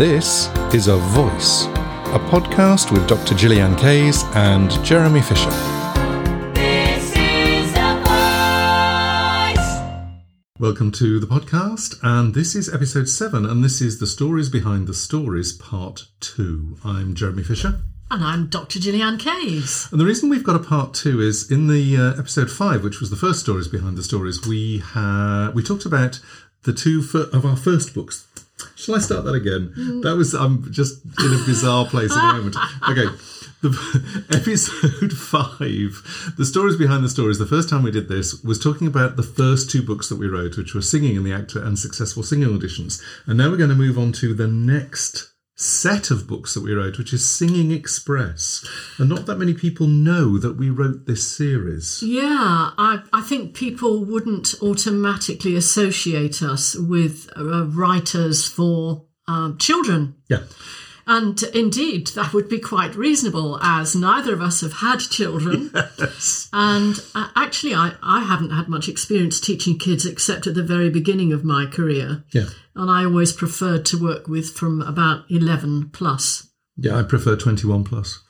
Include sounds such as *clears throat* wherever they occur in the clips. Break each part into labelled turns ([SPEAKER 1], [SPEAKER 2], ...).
[SPEAKER 1] This is A Voice, a podcast with Dr. Gillian Kayes and Jeremy Fisher.
[SPEAKER 2] This is a voice.
[SPEAKER 1] Welcome to the podcast, and this is episode seven, and this is the stories behind the stories, part two. I'm Jeremy Fisher.
[SPEAKER 3] And I'm Dr. Gillian Kayes.
[SPEAKER 1] And the reason we've got a part two is in the uh, episode five, which was the first stories behind the stories, we had we talked about the two fir- of our first books. Shall I start that again? That was I'm just in a bizarre place at the moment. Okay. The, *laughs* episode five, the stories behind the stories. The first time we did this was talking about the first two books that we wrote, which were Singing and the Actor and Successful Singing Auditions. And now we're going to move on to the next set of books that we wrote, which is Singing Express. And not that many people know that we wrote this series.
[SPEAKER 3] Yeah, I, I think people wouldn't automatically associate us with uh, writers for um, children.
[SPEAKER 1] Yeah.
[SPEAKER 3] And indeed, that would be quite reasonable, as neither of us have had children. *laughs* And uh, actually, I, I haven't had much experience teaching kids except at the very beginning of my career.
[SPEAKER 1] Yeah.
[SPEAKER 3] And I always preferred to work with from about 11 plus.
[SPEAKER 1] Yeah, I prefer 21 plus.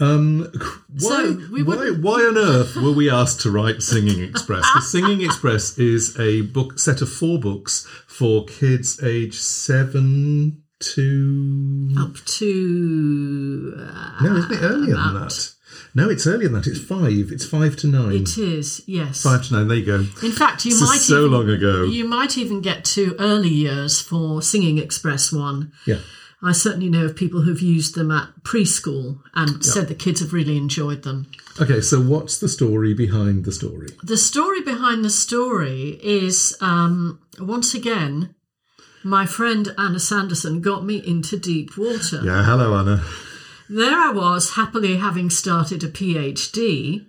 [SPEAKER 1] Um, why,
[SPEAKER 3] So,
[SPEAKER 1] why, why on earth were we asked to write Singing Express? Singing *laughs* Express is a book set of four books for kids age seven to
[SPEAKER 3] Up to. Uh,
[SPEAKER 1] no, isn't it earlier than that? No, it's earlier than that. It's five. It's five to nine.
[SPEAKER 3] It is, yes.
[SPEAKER 1] Five to nine. There you go.
[SPEAKER 3] In fact, you
[SPEAKER 1] This is
[SPEAKER 3] might
[SPEAKER 1] so
[SPEAKER 3] even,
[SPEAKER 1] long ago.
[SPEAKER 3] You might even get to early years for Singing Express one.
[SPEAKER 1] Yeah.
[SPEAKER 3] I certainly know of people who've used them at preschool and said the kids have really enjoyed them.
[SPEAKER 1] Okay, so what's the story behind the story?
[SPEAKER 3] The story behind the story is um, once again, my friend Anna Sanderson got me into deep water.
[SPEAKER 1] Yeah, hello, Anna.
[SPEAKER 3] There I was, happily having started a PhD.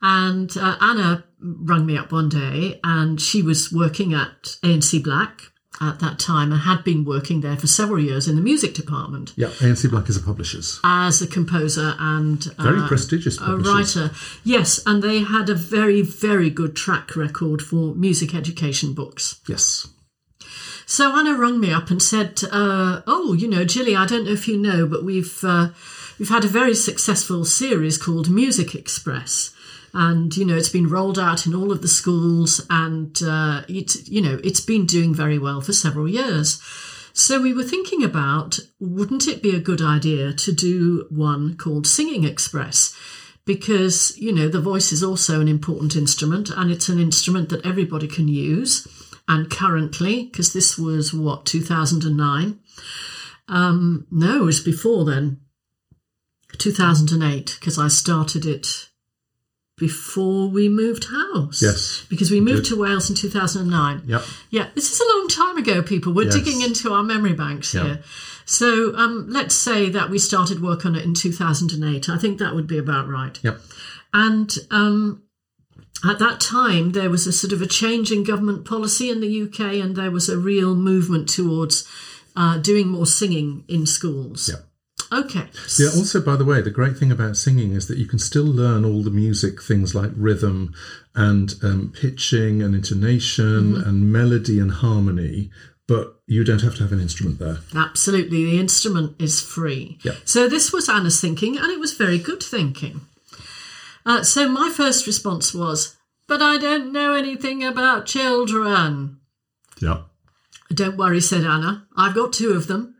[SPEAKER 3] And uh, Anna rang me up one day, and she was working at A&C Black at that time and had been working there for several years in the music department
[SPEAKER 1] Yeah, A&C Black is a publisher.
[SPEAKER 3] as a composer and
[SPEAKER 1] Very
[SPEAKER 3] uh,
[SPEAKER 1] prestigious
[SPEAKER 3] a writer. Yes, and they had a very, very good track record for music education books.
[SPEAKER 1] Yes.
[SPEAKER 3] So Anna rung me up and said, uh, "Oh, you know, Gilly, I don't know if you know, but we've uh, we've had a very successful series called Music Express." And you know it's been rolled out in all of the schools, and uh, it you know it's been doing very well for several years. So we were thinking about wouldn't it be a good idea to do one called Singing Express? Because, you know, the voice is also an important instrument and it's an instrument that everybody can use. And currently, because this was what, 2009? Um, no, it was before then, 2008, because I started it before we moved house.
[SPEAKER 1] Yes.
[SPEAKER 3] Because we moved
[SPEAKER 1] did.
[SPEAKER 3] to Wales in 2009.
[SPEAKER 1] Yep.
[SPEAKER 3] Yeah, this is a long time ago, people. We're
[SPEAKER 1] Yes.
[SPEAKER 3] digging into our memory banks
[SPEAKER 1] Yeah.
[SPEAKER 3] here. So um, let's say that we started work on it in 2008. I think that would be about right.
[SPEAKER 1] Yep.
[SPEAKER 3] And um, at that time, there was a sort of a change in government policy in the UK, and there was a real movement towards uh, doing more singing in schools.
[SPEAKER 1] Yep.
[SPEAKER 3] Okay.
[SPEAKER 1] Yeah, also, by the way, the great thing about singing is that you can still learn all the music things like rhythm and um, pitching and intonation
[SPEAKER 3] Mm-hmm.
[SPEAKER 1] and melody and harmony, but you don't have to have an instrument there.
[SPEAKER 3] Absolutely. The instrument is free.
[SPEAKER 1] Yeah.
[SPEAKER 3] So this was Anna's thinking, and it was very good thinking. Uh, so my first response was, but I don't know anything about children.
[SPEAKER 1] Yeah.
[SPEAKER 3] Don't worry, said Anna. I've got two of them.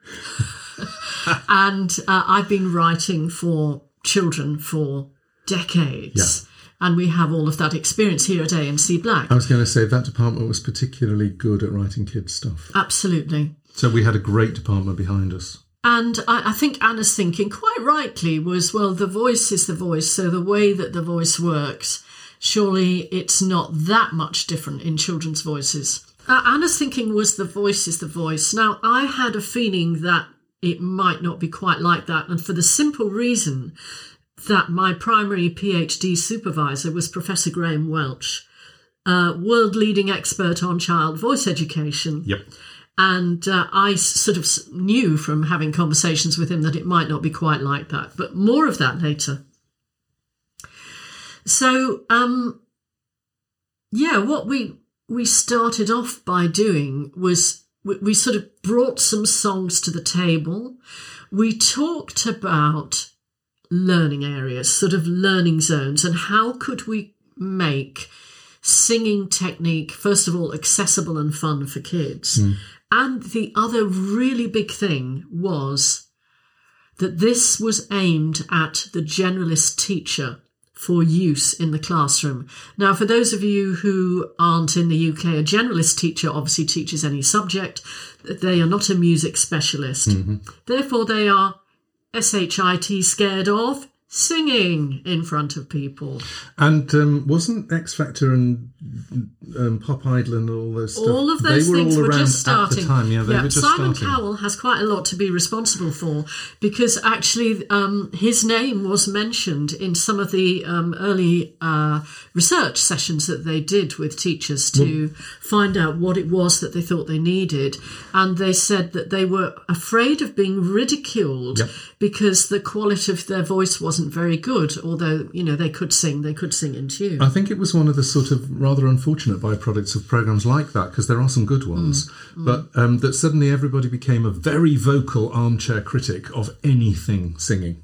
[SPEAKER 3] *laughs* and uh, I've been writing for children for decades. And we have all of that experience here at A&C Black.
[SPEAKER 1] I was going to say that department was particularly good at writing kids' stuff.
[SPEAKER 3] Absolutely.
[SPEAKER 1] So we had a great department behind us.
[SPEAKER 3] And I, I think Anna's thinking, quite rightly, was well, the voice is the voice. So the way that the voice works, surely it's not that much different in children's voices. Uh, Anna's thinking was the voice is the voice. Now, I had a feeling that it might not be quite like that. And for the simple reason that my primary PhD supervisor was Professor Graham Welch, uh, world leading expert on child voice education.
[SPEAKER 1] Yep.
[SPEAKER 3] And uh, I sort of knew from having conversations with him that it might not be quite like that, but more of that later. So, um, yeah, what we we started off by doing was we, we sort of brought some songs to the table. We talked about learning areas, sort of learning zones, and how could we make singing technique, first of all, accessible and fun for kids. And the other really big thing was that this was aimed at the generalist teacher for use in the classroom. Now, for those of you who aren't in the UK, a generalist teacher obviously teaches any subject. They are not a music specialist. Mm-hmm. Therefore, they are SHIT scared of singing in front of people.
[SPEAKER 1] And um, wasn't X Factor and um, Pop Idol and all those stuff?
[SPEAKER 3] All of those
[SPEAKER 1] they were
[SPEAKER 3] things
[SPEAKER 1] all
[SPEAKER 3] were
[SPEAKER 1] around
[SPEAKER 3] just starting.
[SPEAKER 1] at the time. Yeah, they were just
[SPEAKER 3] Simon
[SPEAKER 1] starting.
[SPEAKER 3] Cowell has quite a lot to be responsible for because actually um, his name was mentioned in some of the um, early uh, research sessions that they did with teachers to find out what it was that they thought they needed. And they said that they were afraid of being ridiculed
[SPEAKER 1] Yep.
[SPEAKER 3] because the quality of their voice wasn't very good, although, you know, they could sing, they could sing in tune.
[SPEAKER 1] I think it was one of the sort of rather unfortunate byproducts of programs like that because there are some good ones,
[SPEAKER 3] Mm,
[SPEAKER 1] but um, that suddenly everybody became a very vocal armchair critic of anything singing.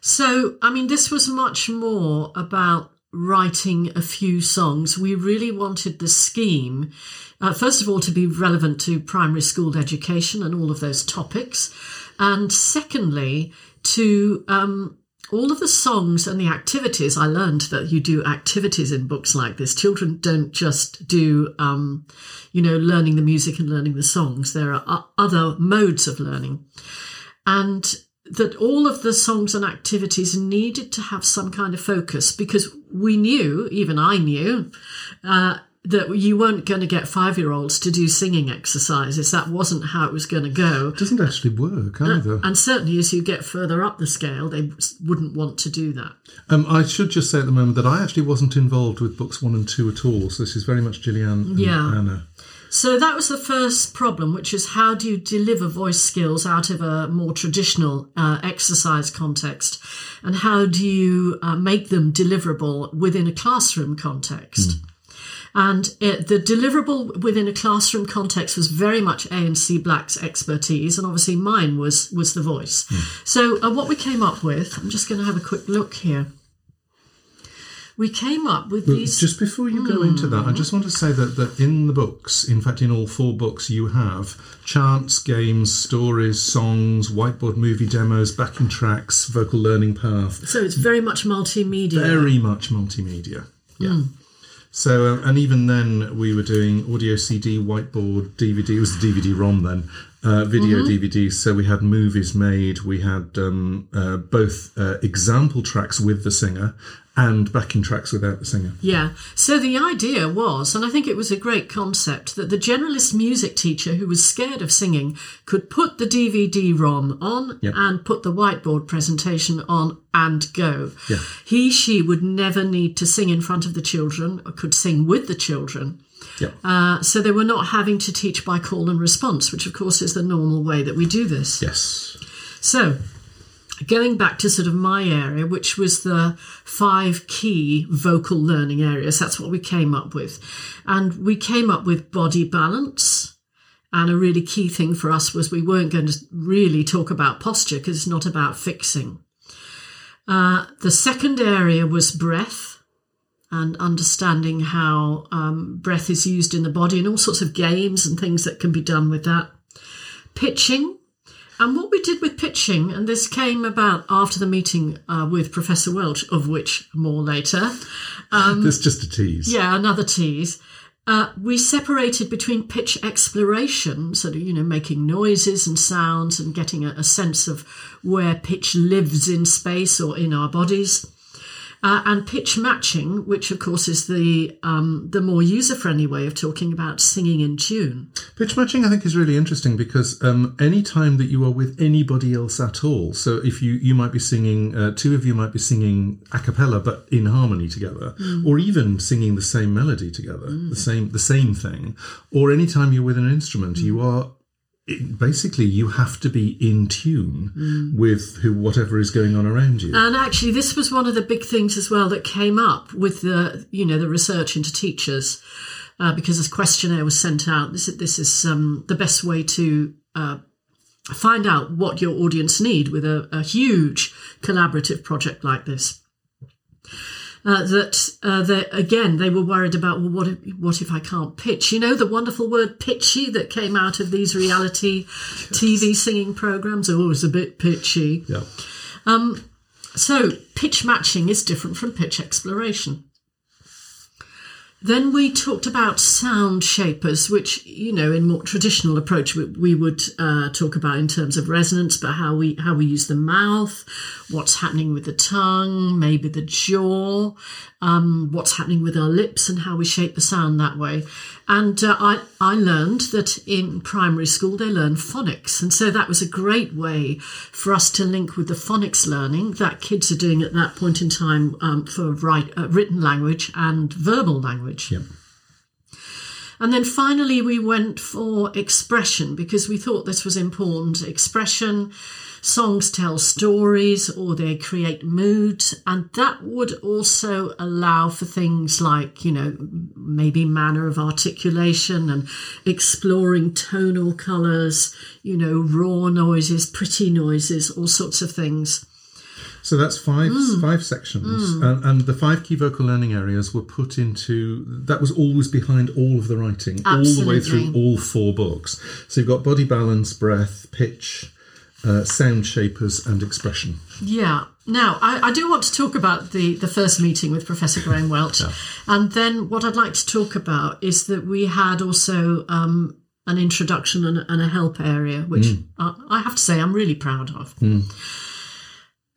[SPEAKER 3] So, I mean, this was much more about writing a few songs. We really wanted the scheme, uh, first of all, to be relevant to primary school education and all of those topics. And secondly, to um, all of the songs and the activities. I learned that you do activities in books like this. Children don't just do, um, you know, learning the music and learning the songs. There are other modes of learning. And that all of the songs and activities needed to have some kind of focus because we knew, even I knew, uh, that you weren't going to get five year olds to do singing exercises. That wasn't how it was going to go.
[SPEAKER 1] It doesn't actually work either.
[SPEAKER 3] And certainly as you get further up the scale, they wouldn't want to do that.
[SPEAKER 1] Um, I should just say at the moment that I actually wasn't involved with books one and two at all. So this is very much Gillian and
[SPEAKER 3] Yeah.
[SPEAKER 1] Anna.
[SPEAKER 3] So that was the first problem, which is how do you deliver voice skills out of a more traditional uh, exercise context, and how do you uh, make them deliverable within a classroom context? And it, the deliverable within a classroom context was very much A and C Black's expertise, and obviously mine was was the voice. Hmm. So uh, what we came up with, I'm just going to have a quick look here. We came up with these.
[SPEAKER 1] Just before you go into that, I hmm. just want to say that, that in the books, in fact, in all four books, you have chants, games, stories, songs, whiteboard movie demos, backing tracks, vocal learning path.
[SPEAKER 3] so it's very much multimedia.
[SPEAKER 1] Very much multimedia. Yeah. Hmm. So, uh, and even then, we were doing audio CD, whiteboard, DVD. It was the DVD ROM then, uh, video DVDs. So we had movies made. We had um, uh, both uh, example tracks with the singer and backing tracks without the singer.
[SPEAKER 3] Yeah. So the idea was, and I think it was a great concept, that the generalist music teacher who was scared of singing could put the DVD ROM on
[SPEAKER 1] Yep.
[SPEAKER 3] and put the whiteboard presentation on and go.
[SPEAKER 1] Yeah.
[SPEAKER 3] He, she would never need to sing in front of the children or could sing with the children.
[SPEAKER 1] Yeah.
[SPEAKER 3] Uh, so they were not having to teach by call and response, which of course is the normal way that we do this.
[SPEAKER 1] yes.
[SPEAKER 3] So, going back to sort of my area, which was the five key vocal learning areas, that's what we came up with. And we came up with body balance. And a really key thing for us was we weren't going to really talk about posture because it's not about fixing. Uh, the second area was breath and understanding how um, breath is used in the body and all sorts of games and things that can be done with that. Pitching, and what we did with pitching, and this came about after the meeting uh, with Professor Welch, of which more later.
[SPEAKER 1] That's just a tease.
[SPEAKER 3] Yeah, another tease. Uh, we separated between pitch exploration, of, you know, making noises and sounds and getting a, a sense of where pitch lives in space or in our bodies. Uh, and pitch matching, which of course is the um, the more user friendly way of talking about singing in tune.
[SPEAKER 1] Pitch matching, I think, is really interesting because um, any time that you are with anybody else at all, so if you you might be singing, uh, two of you might be singing a cappella but in harmony together, or even singing the same melody together, the same the same thing, or any time you're with an instrument, you are. It, basically, you have to be in tune with who whatever is going on around you.
[SPEAKER 3] And actually, this was one of the big things as well that came up with the, you know, the research into teachers. uh, because this questionnaire was sent out. This is, this is um, the best way to uh, find out what your audience need with a, a huge collaborative project like this. Uh, that uh, they, again they were worried about well what if, what if I can't pitch you know the wonderful word pitchy that came out of these reality TV singing programs oh it's a bit pitchy
[SPEAKER 1] Yeah.
[SPEAKER 3] so pitch matching is different from pitch exploration. Then we talked about sound shapers, which you know, in more traditional approach, we, we would uh, talk about in terms of resonance, but how we how we use the mouth, what's happening with the tongue, maybe the jaw, um, what's happening with our lips, and how we shape the sound that way. And uh, I I learned that in primary school they learn phonics, and so that was a great way for us to link with the phonics learning that kids are doing at that point in time um, for write, uh, written language and verbal language.
[SPEAKER 1] Yep.
[SPEAKER 3] And then finally, we went for expression because we thought this was important. Expression, songs tell stories or they create moods, and that would also allow for things like, you know, maybe manner of articulation and exploring tonal colours, you know, raw noises, pretty noises, all sorts of things.
[SPEAKER 1] So that's five
[SPEAKER 3] Mm.
[SPEAKER 1] five sections, and, and the five key vocal learning areas were put into. That was always behind all of the writing, all the way through all four books. So you've got body balance, breath, pitch, uh, sound shapers, and expression.
[SPEAKER 3] Yeah. Now, I, I do want to talk about the, the first meeting with Professor Graham Welch. *laughs* And then what I'd like to talk about is that we had also um, an introduction and, and a help area, which I, I have to say I'm really proud of.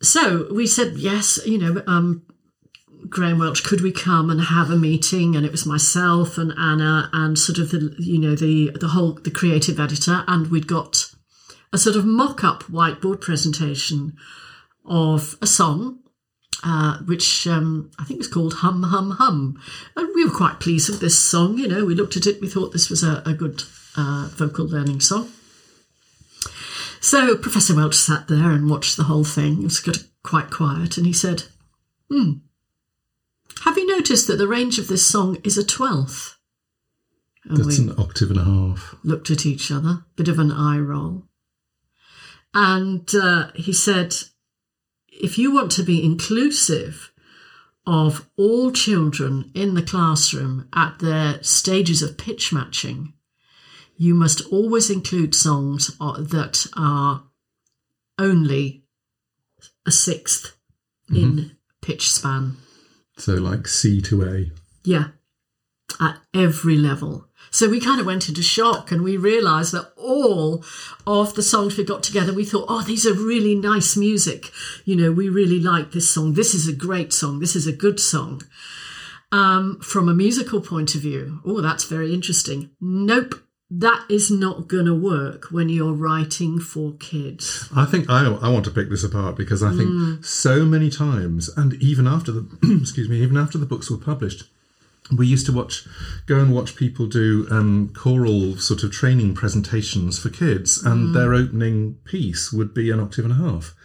[SPEAKER 3] So we said, yes, you know, um, Graham Welch, could we come and have a meeting? And it was myself and Anna and sort of the, you know, the, the whole, the creative editor. And we'd got a sort of mock up whiteboard presentation of a song, uh, which um, I think was called Hum Hum Hum. And we were quite pleased with this song. You know, we looked at it, we thought this was a, a good uh, vocal learning song. So Professor Welch sat there and watched the whole thing. It was got quite quiet, and he said, "Hmm, have you noticed that the range of this song is a twelfth?" And
[SPEAKER 1] That's an octave and a half.
[SPEAKER 3] looked at each other, bit of an eye roll. And uh, he said, if you want to be inclusive of all children in the classroom at their stages of pitch matching, you must always include songs uh, that are only a 6th in pitch span.
[SPEAKER 1] So like C to A.
[SPEAKER 3] Yeah, at every level. So we kind of went into shock and we realised that all of the songs we got together, we thought, oh, these are really nice music. You know, we really like this song. This is a great song. This is a good song. Um, from a musical point of view, oh, that's very interesting. Nope. That is not going to work when you're writing for kids.
[SPEAKER 1] I think I, I want to pick this apart because I think so many times, and even after the *clears throat* excuse me, even after the books were published, we used to watch, go and watch people do um, choral sort of training presentations for kids, and their opening piece would be an octave and a half.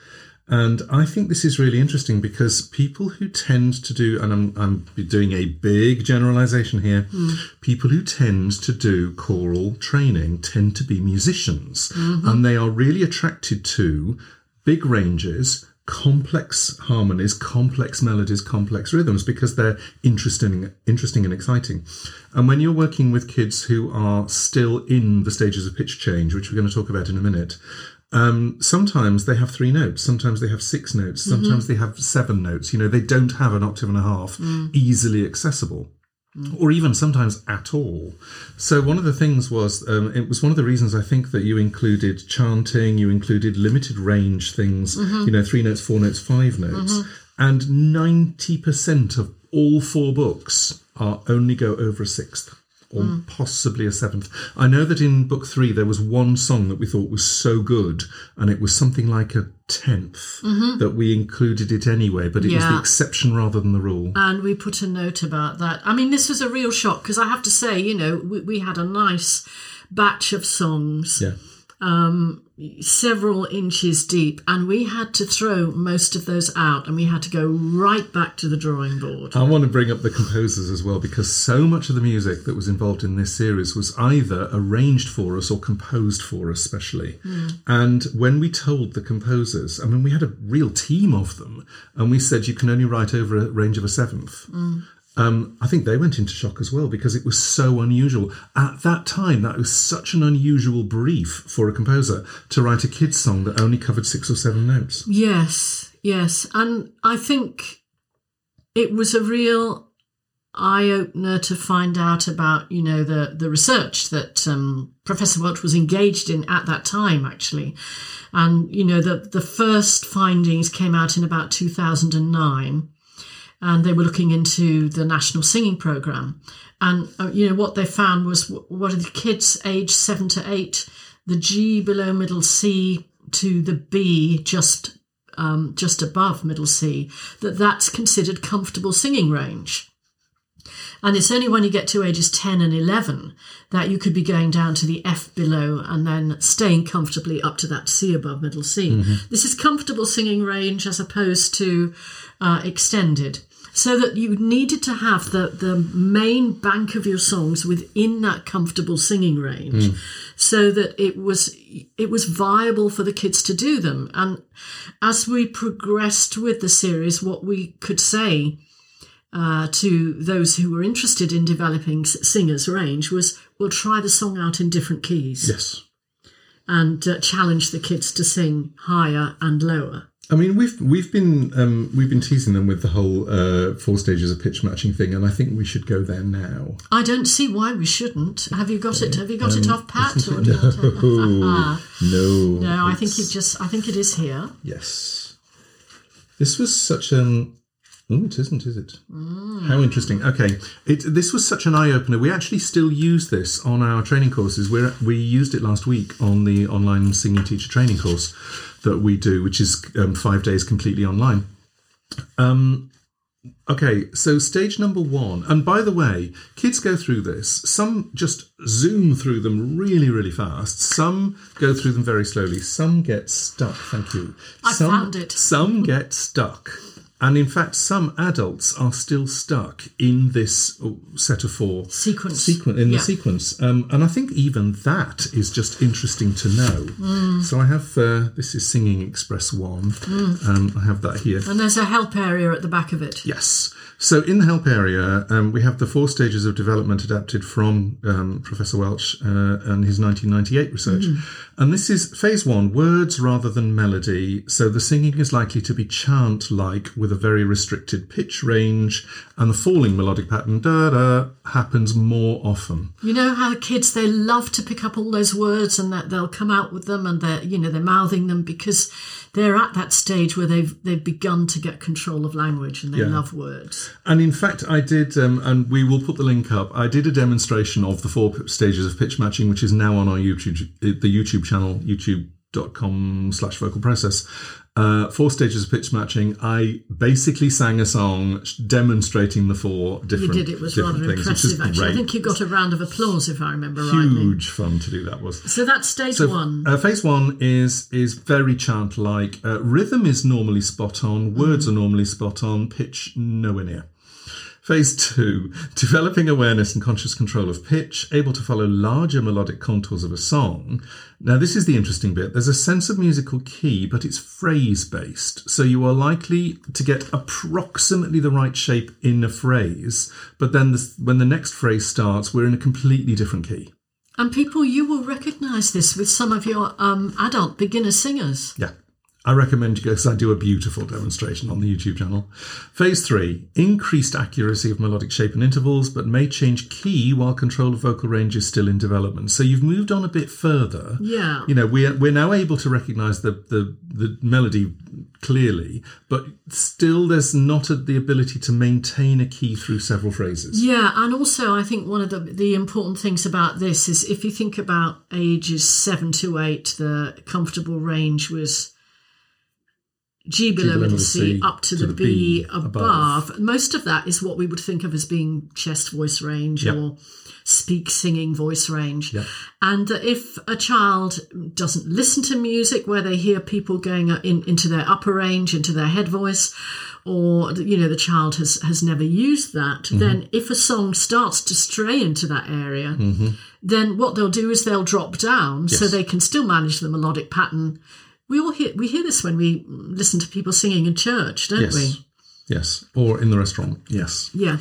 [SPEAKER 1] And I think this is really interesting because people who tend to do, and I'm, I'm doing a big generalization here, hmm. people who tend to do choral training tend to be musicians. Mm-hmm. And they are really attracted to big ranges, complex harmonies, complex melodies, complex rhythms because they're interesting, interesting and exciting. And when you're working with kids who are still in the stages of pitch change, which we're going to talk about in a minute, um, sometimes they have three notes, sometimes they have six notes, mm-hmm. sometimes they have seven notes. You know, they don't have an octave and a half mm. easily accessible. Mm. Or even sometimes at all. So one of the things was, um, it was one of the reasons I think that you included chanting, you included limited range things, mm-hmm. you know, three notes, four notes, five notes, mm-hmm. and ninety percent of all four books are only go over a sixth or possibly a seventh. I know that in book three there was one song that we thought was so good, and it was something like a 10th that we included it anyway, but it was the exception rather than the rule.
[SPEAKER 3] And we put a note about that. I mean, this was a real shock because I have to say, you know, we, we had a nice batch of songs.
[SPEAKER 1] Yeah.
[SPEAKER 3] um, several inches deep, and we had to throw most of those out, and we had to go right back to the drawing board.
[SPEAKER 1] I want to bring up the composers as well because so much of the music that was involved in this series was either arranged for us or composed for us specially. Hmm. And when we told the composers, I mean, we had a real team of them, and we said you can only write over a range of a seventh. Hmm. Um, I think they went into shock as well because it was so unusual. At that time, that was such an unusual brief for a composer to write a kid's song that only covered six or seven notes.
[SPEAKER 3] Yes, yes. And I think it was a real eye opener to find out about, you know, the, the research that um, Professor Welch was engaged in at that time, actually. And, you know, the, the first findings came out in about 2009 and they were looking into the national singing program. And, uh, you know, what they found was w- what are the kids aged seven to eight, the G below middle C to the B just um, just above middle C, that that's considered comfortable singing range. And it's only when you get to ages 10 and 11 that you could be going down to the F below and then staying comfortably up to that C above middle C. This is comfortable singing range as opposed to uh, extended. So that you needed to have the, the main bank of your songs within that comfortable singing range so that it was it was viable for the kids to do them. And as we progressed with the series, what we could say uh, to those who were interested in developing singers' range was we'll try the song out in different keys
[SPEAKER 1] Yes.
[SPEAKER 3] and uh, challenge the kids to sing higher and lower.
[SPEAKER 1] I mean, we've we've been um, we've been teasing them with the whole uh, four stages of pitch matching thing, and I think we should go there now.
[SPEAKER 3] I don't see why we shouldn't. Have you got it? Have you got it
[SPEAKER 1] Um,
[SPEAKER 3] off pat? Or *laughs* to-
[SPEAKER 1] no, *laughs*
[SPEAKER 3] no, I think you just. I think it is here.
[SPEAKER 1] yes. This was such an. It isn't, is it? How interesting. Okay, it this was such an eye opener. We actually still use this on our training courses. We we used it last week on the online singing teacher training course that we do, which is um, five days completely online. Um, Okay, so stage number one, and by the way, kids go through this. Some just zoom through them really, really fast. Some go through them very slowly. Some get stuck. Thank you.
[SPEAKER 3] I
[SPEAKER 1] some,
[SPEAKER 3] found it.
[SPEAKER 1] Some get stuck. And in fact, some adults are still stuck in this oh, set of four
[SPEAKER 3] Sequence.
[SPEAKER 1] sequen- in
[SPEAKER 3] Yeah.
[SPEAKER 1] the sequence. Um, and I think even that is just interesting to know.
[SPEAKER 3] Mm.
[SPEAKER 1] So I have uh, this is Singing Express One. Um, I have that here.
[SPEAKER 3] And there's a help area at the back of it.
[SPEAKER 1] Yes. So in the help area, um, we have the four stages of development adapted from um, Professor Welch uh, and his 1998 research. And this is phase one, words rather than melody. So the singing is likely to be chant-like with a very restricted pitch range, and the falling melodic pattern da da happens more often.
[SPEAKER 3] You know how kids they love to pick up all those words and that they'll come out with them and they're you know they're mouthing them because they're at that stage where they've they've begun to get control of language and they
[SPEAKER 1] Yeah.
[SPEAKER 3] love words.
[SPEAKER 1] And in fact, I did, um, and we will put the link up. I did a demonstration of the four stages of pitch matching, which is now on our YouTube, the YouTube channel, youtube.com slash vocal process. Uh, four stages of pitch matching. I basically sang a song demonstrating the four different.
[SPEAKER 3] You did it was rather
[SPEAKER 1] things,
[SPEAKER 3] impressive actually. I think you got a round of applause if I remember rightly.
[SPEAKER 1] Huge fun to do that was.
[SPEAKER 3] So that's stage
[SPEAKER 1] So
[SPEAKER 3] one.
[SPEAKER 1] Uh, phase one is is very chant like. Uh, rhythm is normally spot on. Words are normally spot on. Pitch nowhere near. Phase two, developing awareness and conscious control of pitch, able to follow larger melodic contours of a song. Now, this is the interesting bit. There's a sense of musical key, but it's phrase based. So you are likely to get approximately the right shape in a phrase, but then the, when the next phrase starts, we're in a completely different key.
[SPEAKER 3] and people you will recognise this with some of your um, adult beginner singers.
[SPEAKER 1] Yeah. I recommend you go because I do a beautiful demonstration on the YouTube channel. Phase three, increased accuracy of melodic shape and intervals, but may change key while control of vocal range is still in development. So you've moved on a bit further.
[SPEAKER 3] Yeah.
[SPEAKER 1] You know, we're, we're now able to recognize the, the, the melody clearly, but still there's not a, the ability to maintain a key through several phrases.
[SPEAKER 3] Yeah, and also I think one of the the important things about this is if you think about ages seven to eight, the comfortable range was G below
[SPEAKER 1] below
[SPEAKER 3] middle
[SPEAKER 1] the
[SPEAKER 3] C,
[SPEAKER 1] C
[SPEAKER 3] up to, the, B, above.
[SPEAKER 1] above.
[SPEAKER 3] Most of that is what we would think of as being chest voice range
[SPEAKER 1] Yep.
[SPEAKER 3] or speak singing voice range.
[SPEAKER 1] Yep.
[SPEAKER 3] And that if a child doesn't listen to music where they hear people going in, into their upper range, into their head voice, or you know the child has has never used that,
[SPEAKER 1] Mm-hmm.
[SPEAKER 3] then if a song starts to stray into that area, then what they'll do is they'll drop down so
[SPEAKER 1] Mm-hmm.
[SPEAKER 3] They can still manage the melodic pattern. We all hear we hear this when we listen to people singing in church, don't
[SPEAKER 1] Yes.
[SPEAKER 3] we?
[SPEAKER 1] Yes. Or in the restaurant. Yes.
[SPEAKER 3] Yeah.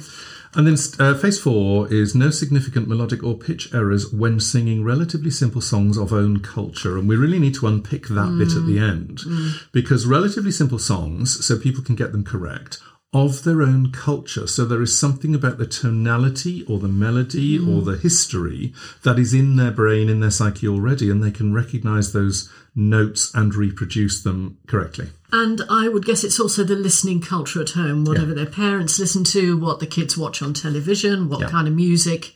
[SPEAKER 1] And then uh, phase four is no significant melodic or pitch errors when singing relatively simple songs of own culture. And we really need to unpick that bit at the end because relatively simple songs, so people can get them correct, of their own culture. So there is something about the tonality or the melody mm-hmm. or the history that is in their brain, in their psyche already, and they can recognize those notes and reproduce them correctly.
[SPEAKER 3] And I would guess it's also the listening culture at home, whatever their parents listen to, what the kids watch on television, what
[SPEAKER 1] Yeah.
[SPEAKER 3] kind of music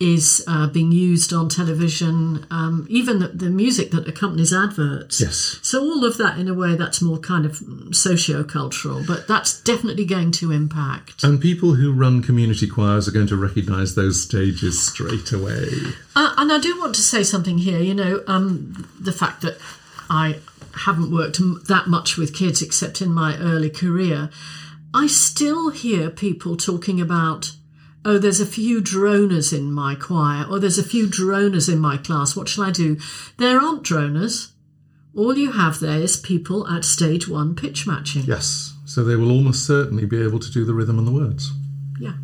[SPEAKER 3] is uh, being used on television, um, even the, the music that accompanies adverts.
[SPEAKER 1] Yes.
[SPEAKER 3] So all of that, in a way, that's more kind of socio-cultural, but that's definitely going to impact.
[SPEAKER 1] And people who run community choirs are going to recognize those stages straight away.
[SPEAKER 3] Uh, and I do want to say something here. You know, um, the fact that I haven't worked that much with kids except in my early career, I still hear people talking about, oh, there's a few droners in my choir, or there's a few droners in my class. What shall I do? There aren't droners. All you have there is people at stage one pitch matching.
[SPEAKER 1] Yes. So they will almost certainly be able to do the rhythm and the words.
[SPEAKER 3] Yeah.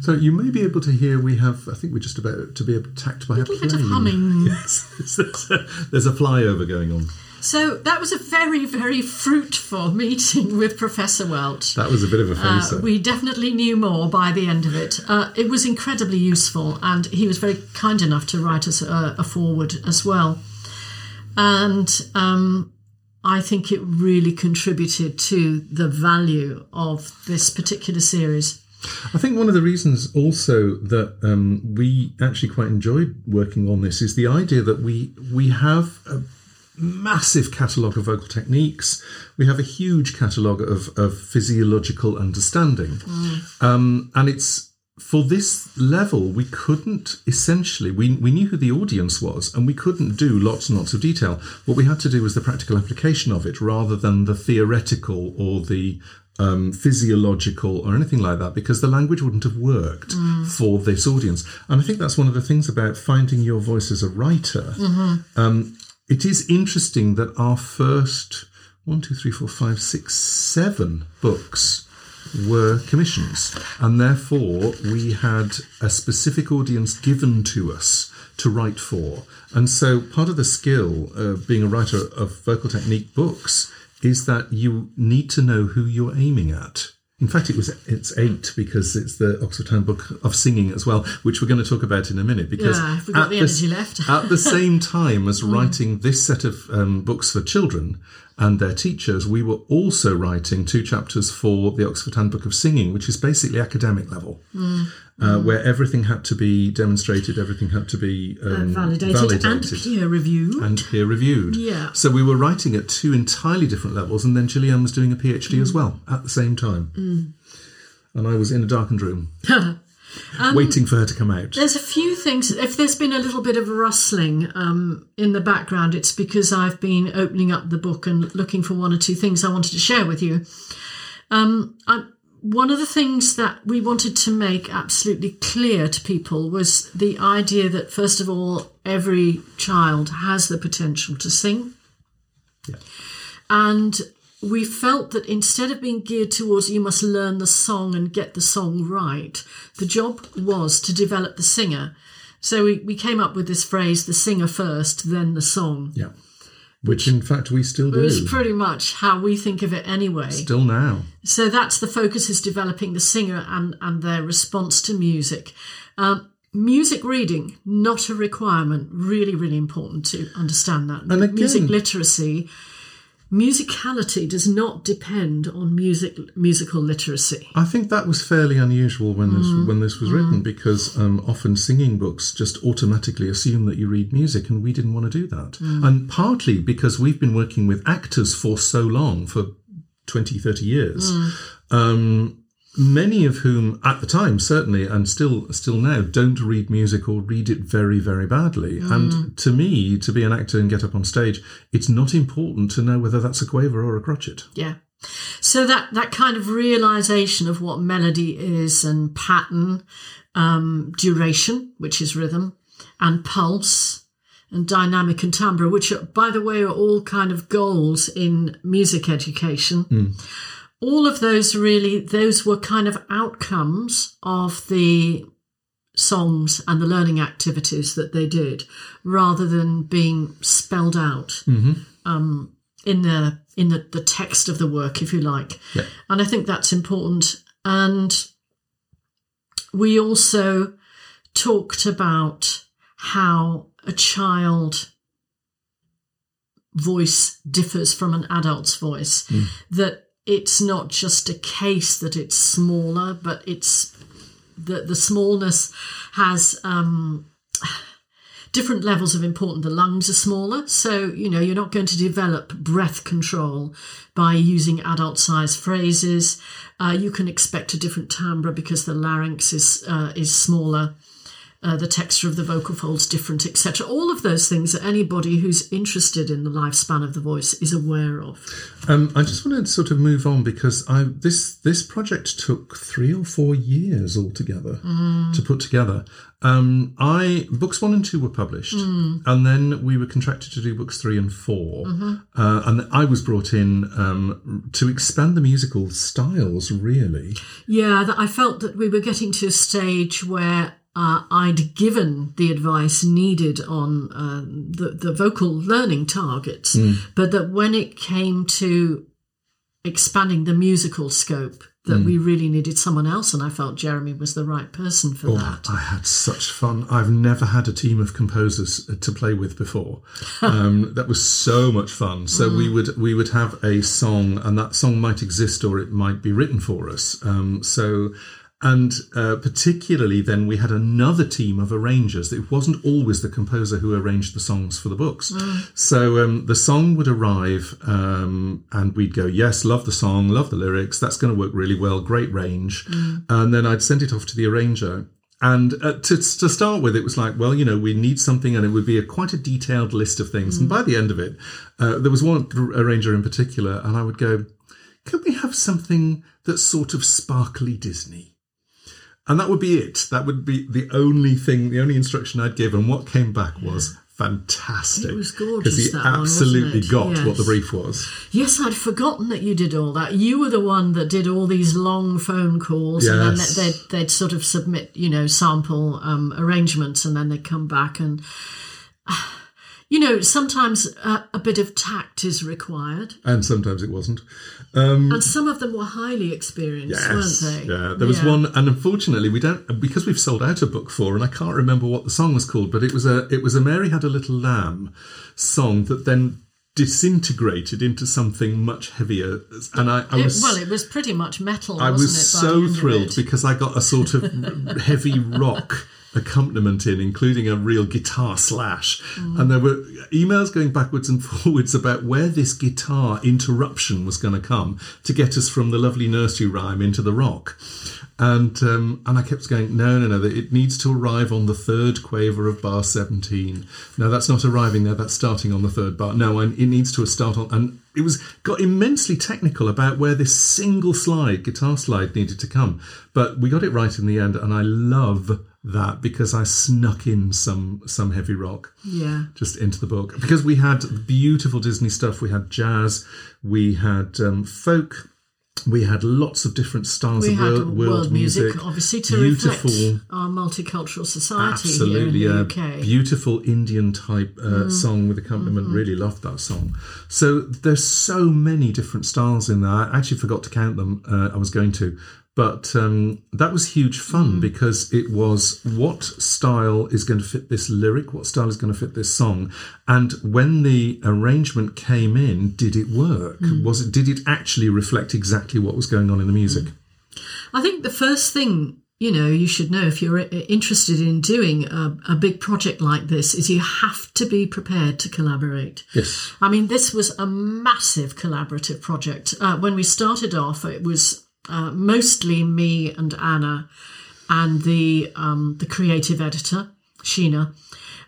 [SPEAKER 1] So you may be able to hear we have, I think we're just about to be attacked by a
[SPEAKER 3] Little
[SPEAKER 1] plane.
[SPEAKER 3] bit of humming. *laughs*
[SPEAKER 1] Yes. a, there's a flyover going on.
[SPEAKER 3] So that was a very, very fruitful meeting *laughs* with Professor Welch.
[SPEAKER 1] That was a bit of a
[SPEAKER 3] Uh, we definitely knew more by the end of it. Uh, it was incredibly useful, and he was very kind enough to write us a, a foreword as well. And um, I think it really contributed to the value of this particular series.
[SPEAKER 1] I think one of the reasons also that um, we actually quite enjoyed working on this is the idea that we we have a massive catalogue of vocal techniques. We have a huge catalogue of, of physiological understanding. Um, and it's for this level, we couldn't essentially, we, we knew who the audience was and we couldn't do lots and lots of detail. What we had to do was the practical application of it rather than the theoretical or the um, physiological or anything like that because the language wouldn't have worked for this audience. And I think that's one of the things about finding your voice as a writer. Um, it is interesting that our first one, two, three, four, five, six, seven books were commissions, and therefore we had a specific audience given to us to write for. And so part of the skill of being a writer of vocal technique books is that you need to know who you're aiming at. In fact, it was it's eight because it's the Oxford Handbook of Singing as well, which we're going to talk about in a minute. Because
[SPEAKER 3] Yeah, we've got
[SPEAKER 1] at
[SPEAKER 3] the left.
[SPEAKER 1] at the *laughs* same time as writing this set of um, books for children and their teachers, we were also writing two chapters for the Oxford Handbook of Singing, which is basically academic level, uh, where everything had to be demonstrated, everything had to be um,
[SPEAKER 3] validated, and peer reviewed.
[SPEAKER 1] and peer reviewed.
[SPEAKER 3] Yeah.
[SPEAKER 1] So we were writing at two entirely different levels, and then Gillian was doing a PhD as well at the same time. And I was in a darkened room, *laughs* waiting for her to come out.
[SPEAKER 3] There's a few things. If there's been a little bit of rustling um, in the background, it's because I've been opening up the book and looking for one or two things I wanted to share with you. Um, I, one of the things that we wanted to make absolutely clear to people was the idea that, first of all, every child has the potential to sing.
[SPEAKER 1] Yeah.
[SPEAKER 3] And we felt that instead of being geared towards you must learn the song and get the song right, the job was to develop the singer. So we, we came up with this phrase the singer first, then the song.
[SPEAKER 1] Yeah. Which, in fact, we still do.
[SPEAKER 3] pretty much how we think of it anyway.
[SPEAKER 1] Still now.
[SPEAKER 3] So that's the focus is developing the singer and, and their response to music. Um, music reading, not a requirement. Really, really important to understand that.
[SPEAKER 1] And again-
[SPEAKER 3] music literacy, musicality does not depend on music musical literacy.
[SPEAKER 1] I think that was fairly unusual when this
[SPEAKER 3] Mm.
[SPEAKER 1] when this was written because um, often singing books just automatically assume that you read music, and we didn't want to do that.
[SPEAKER 3] Mm.
[SPEAKER 1] And partly because we've been working with actors for so long, for 20, 30 years. Um, many of whom at the time certainly and still still now don't read music or read it very very badly and to me to be an actor and get up on stage it's not important to know whether that's a quaver or a crotchet
[SPEAKER 3] Yeah. So that that kind of realization of what melody is and pattern, um, duration, which is rhythm, and pulse, and dynamic and timbre, which are, by the way, are all kind of goals in music education. All of those really, those were kind of outcomes of the songs and the learning activities that they did, rather than being spelled out um, in the in the, the text of the work, if you like.
[SPEAKER 1] Yeah.
[SPEAKER 3] And I think that's important. And we also talked about how a child voice differs from an adult's voice that it's not just a case that it's smaller but it's that the smallness has um different levels of importance. The lungs are smaller, so you know you're not going to develop breath control by using adult-sized phrases. Uh, you can expect a different timbre because the larynx is uh, is smaller. Uh, the texture of the vocal folds different, etc. All of those things that anybody who's interested in the lifespan of the voice is aware of.
[SPEAKER 1] Um, I just want to sort of move on because I this this project took three or four years altogether to put together. Um, I books one and two were published, and then we were contracted to do books three and 4 uh, and I was brought in um, to expand the musical styles. Really,
[SPEAKER 3] Yeah, that I felt that we were getting to a stage where uh, I'd given the advice needed on uh, the, the vocal learning targets, but that when it came to expanding the musical scope, that we really needed someone else, and I felt Jeremy was the right person for that.
[SPEAKER 1] I had such fun. I've never had a team of composers to play with before. *laughs* Um, that was so much fun. So we would we would have a song, and that song might exist or it might be written for us. Um, so. And uh, particularly, then we had another team of arrangers. It wasn't always the composer who arranged the songs for the books. So um, the song would arrive, um, and we'd go, "Yes, love the song, love the lyrics. That's going to work really well. Great range." And then I'd send it off to the arranger, and uh, to, to start with, it was like, well, you know, we need something, and it would be a quite a detailed list of things. And by the end of it, uh, there was one arranger in particular, and I would go, "Could we have something that's sort of sparkly Disney?" And that would be it. That would be the only thing, the only instruction I'd give. And what came back was fantastic.
[SPEAKER 3] It was gorgeous,
[SPEAKER 1] because he
[SPEAKER 3] one,
[SPEAKER 1] absolutely
[SPEAKER 3] it?
[SPEAKER 1] got what the brief was.
[SPEAKER 3] Yes, I'd forgotten that you did all that. You were the one that did all these long phone calls, and then
[SPEAKER 1] Yes.
[SPEAKER 3] they'd, they'd sort of submit, you know, sample um, arrangements, and then they'd come back. And, you know, sometimes uh, a bit of tact is required.
[SPEAKER 1] And sometimes it wasn't. Um,
[SPEAKER 3] And some of them were highly experienced,
[SPEAKER 1] Yes.
[SPEAKER 3] weren't they?
[SPEAKER 1] Yeah, there was
[SPEAKER 3] Yeah.
[SPEAKER 1] one, and unfortunately, we don't because we've sold out a book for, and I can't remember what the song was called, but it was a it was a Mary Had a Little Lamb song that then disintegrated into something much heavier, and I, I
[SPEAKER 3] It-
[SPEAKER 1] was
[SPEAKER 3] well, it was pretty much metal.
[SPEAKER 1] I was
[SPEAKER 3] it,
[SPEAKER 1] so thrilled because I got a sort of *laughs* heavy rock accompaniment in, including a real guitar slash.
[SPEAKER 3] Mm.
[SPEAKER 1] And there were emails going backwards and *laughs* forwards about where this guitar interruption was going to come to get us from the lovely nursery rhyme into the rock. And um, and I kept going, no, no, no, it needs to arrive on the third quaver of bar 17. No, that's not arriving there, that's starting on the third bar. No, and it needs to start on. And it was got immensely technical about where this single slide, guitar slide, needed to come. But we got it right in the end, and I love that because I snuck in some some heavy rock
[SPEAKER 3] Yeah.
[SPEAKER 1] just into the book because we had beautiful Disney stuff. We had jazz, we had um, folk, we had lots of different styles
[SPEAKER 3] We
[SPEAKER 1] of
[SPEAKER 3] had
[SPEAKER 1] world,
[SPEAKER 3] world, music, obviously, to
[SPEAKER 1] beautiful.
[SPEAKER 3] reflect our multicultural society
[SPEAKER 1] Absolutely,
[SPEAKER 3] here in the UK.
[SPEAKER 1] Beautiful Indian type uh,
[SPEAKER 3] Mm.
[SPEAKER 1] song with accompaniment.
[SPEAKER 3] Mm-hmm.
[SPEAKER 1] Really loved that song. So there's so many different styles in there. I actually forgot to count them. Uh, I was going to, but um, that was huge fun
[SPEAKER 3] Mm.
[SPEAKER 1] because it was what style is going to fit this lyric, what style is going to fit this song, and when the arrangement came in, did it work?
[SPEAKER 3] Mm.
[SPEAKER 1] Was it? Did it actually reflect exactly what was going on in the music?
[SPEAKER 3] I think the first thing you know you should know if you're interested in doing a, a big project like this is you have to be prepared to collaborate.
[SPEAKER 1] Yes.
[SPEAKER 3] I mean, this was a massive collaborative project. Uh, when we started off, it was uh, mostly me and Anna, and the um, the creative editor Sheena,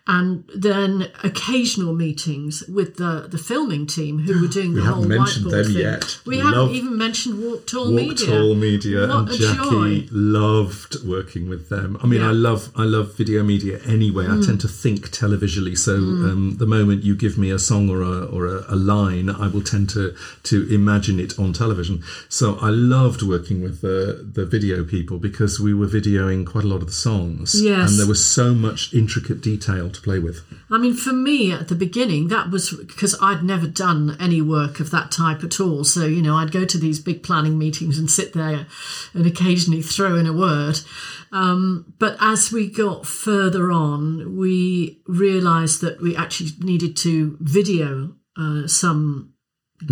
[SPEAKER 3] and then occasional meetings with the the filming team who were *gasps* doing the
[SPEAKER 1] We
[SPEAKER 3] whole
[SPEAKER 1] haven't mentioned
[SPEAKER 3] whiteboard
[SPEAKER 1] them
[SPEAKER 3] thing.
[SPEAKER 1] yet.
[SPEAKER 3] We
[SPEAKER 1] Love-
[SPEAKER 3] haven't even mentioned Walk Tall
[SPEAKER 1] Walk
[SPEAKER 3] Media.
[SPEAKER 1] Tall Media
[SPEAKER 3] What
[SPEAKER 1] and Jackie
[SPEAKER 3] joy.
[SPEAKER 1] loved working with them. I mean,
[SPEAKER 3] Yeah. Mm.
[SPEAKER 1] I love I love video media anyway. I tend to think televisually, so um, the moment you give me a song or a or a, a line, I will tend to to imagine it on television. So I loved working with the the video people because we were videoing quite a lot of the songs,
[SPEAKER 3] Yes.
[SPEAKER 1] and there was so much intricate detail to play with.
[SPEAKER 3] I mean, for me at the beginning, that was because I'd never done any work of that type at all. So, you know, I'd go to these big planning meetings and sit there and occasionally throw in a word. Um, but as we got further on, we realised that we actually needed to video uh, some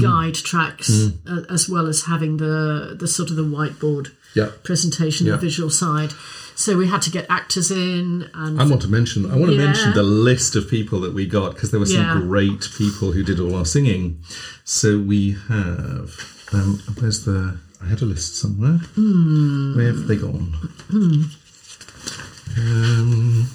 [SPEAKER 3] guide tracks uh, as well as having the the sort of the whiteboard
[SPEAKER 1] Yeah.
[SPEAKER 3] presentation,
[SPEAKER 1] Yeah.
[SPEAKER 3] the visual side. So we had to get actors in and
[SPEAKER 1] I want to mention. I want to
[SPEAKER 3] Yeah.
[SPEAKER 1] mention the list of people that we got because there were some
[SPEAKER 3] Yeah.
[SPEAKER 1] great people who did all our singing. So we have. Um, where's the? I had a list somewhere.
[SPEAKER 3] Hmm.
[SPEAKER 1] Where have they gone? Um,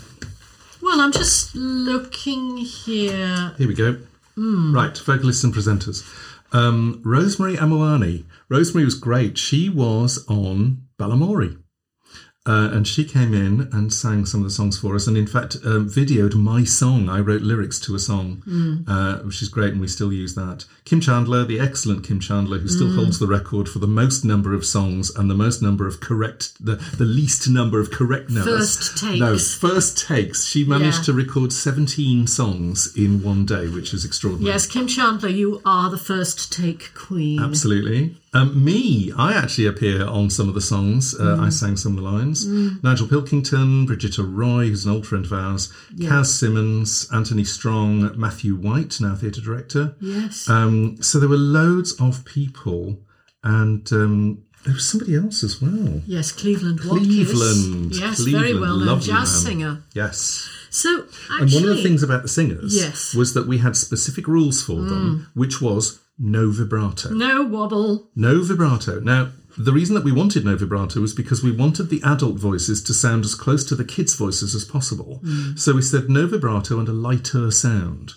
[SPEAKER 3] Well, I'm just looking here.
[SPEAKER 1] here we go.
[SPEAKER 3] Hmm.
[SPEAKER 1] Right, vocalists and presenters. Um, Rosemary Amoani. Rosemary was great. She was on Balamory. Uh, and she came in and sang some of the songs for us, and in fact, um, videoed my song. I wrote lyrics to a song, uh, which is great, and we still use that. Kim Chandler, the excellent Kim Chandler, who still holds the record for the most number of songs and the most number of correct, the, the least number of correct no,
[SPEAKER 3] First
[SPEAKER 1] that's- No,
[SPEAKER 3] takes.
[SPEAKER 1] first takes. She managed
[SPEAKER 3] Yeah.
[SPEAKER 1] to record 17 songs in one day, which is extraordinary.
[SPEAKER 3] Yes, Kim Chandler, you are the first take queen.
[SPEAKER 1] Absolutely. Um, me, I actually appear on some of the songs. Uh, I sang some of the lines. Nigel Pilkington, Brigitta Roy, who's an old friend of ours, Kaz Simmons, Anthony Strong, Matthew White, now theatre director.
[SPEAKER 3] Yes.
[SPEAKER 1] Um, so there were loads of people, and um, there was somebody else as well.
[SPEAKER 3] yes, Cleveland Watkiss.
[SPEAKER 1] Cleveland.
[SPEAKER 3] Yes,
[SPEAKER 1] Cleveland,
[SPEAKER 3] very well known jazz
[SPEAKER 1] man.
[SPEAKER 3] singer.
[SPEAKER 1] Yes.
[SPEAKER 3] So, actually,
[SPEAKER 1] And one of the things about the singers
[SPEAKER 3] Yes.
[SPEAKER 1] was that we had specific rules for them, mm. which was no vibrato.
[SPEAKER 3] no wobble.
[SPEAKER 1] No vibrato. Now, the reason that we wanted no vibrato was because we wanted the adult voices to sound as close to the kids' voices as possible. Mm. So we said no vibrato and a lighter sound.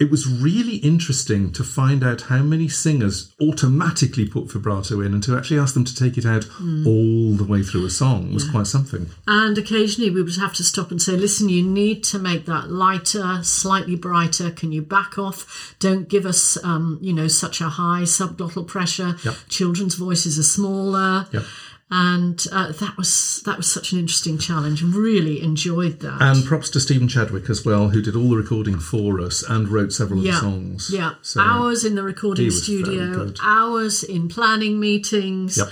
[SPEAKER 1] It was really interesting to find out how many singers automatically put vibrato in and to actually ask them to take it out all the way through a song was quite something.
[SPEAKER 3] And occasionally we would have to stop and say, listen, you need to make that lighter, slightly brighter. Can you back off? Don't give us, um, you know, such a high subglottal pressure.
[SPEAKER 1] Yep.
[SPEAKER 3] Children's voices are smaller.
[SPEAKER 1] Yep.
[SPEAKER 3] And uh, that was that was such an interesting challenge. Really enjoyed that.
[SPEAKER 1] And props to Stephen Chadwick as well, who did all the recording for us and wrote several of the songs.
[SPEAKER 3] yeah.
[SPEAKER 1] So-
[SPEAKER 3] hours in the recording
[SPEAKER 1] he was very
[SPEAKER 3] studio, hours in planning meetings.
[SPEAKER 1] Yep.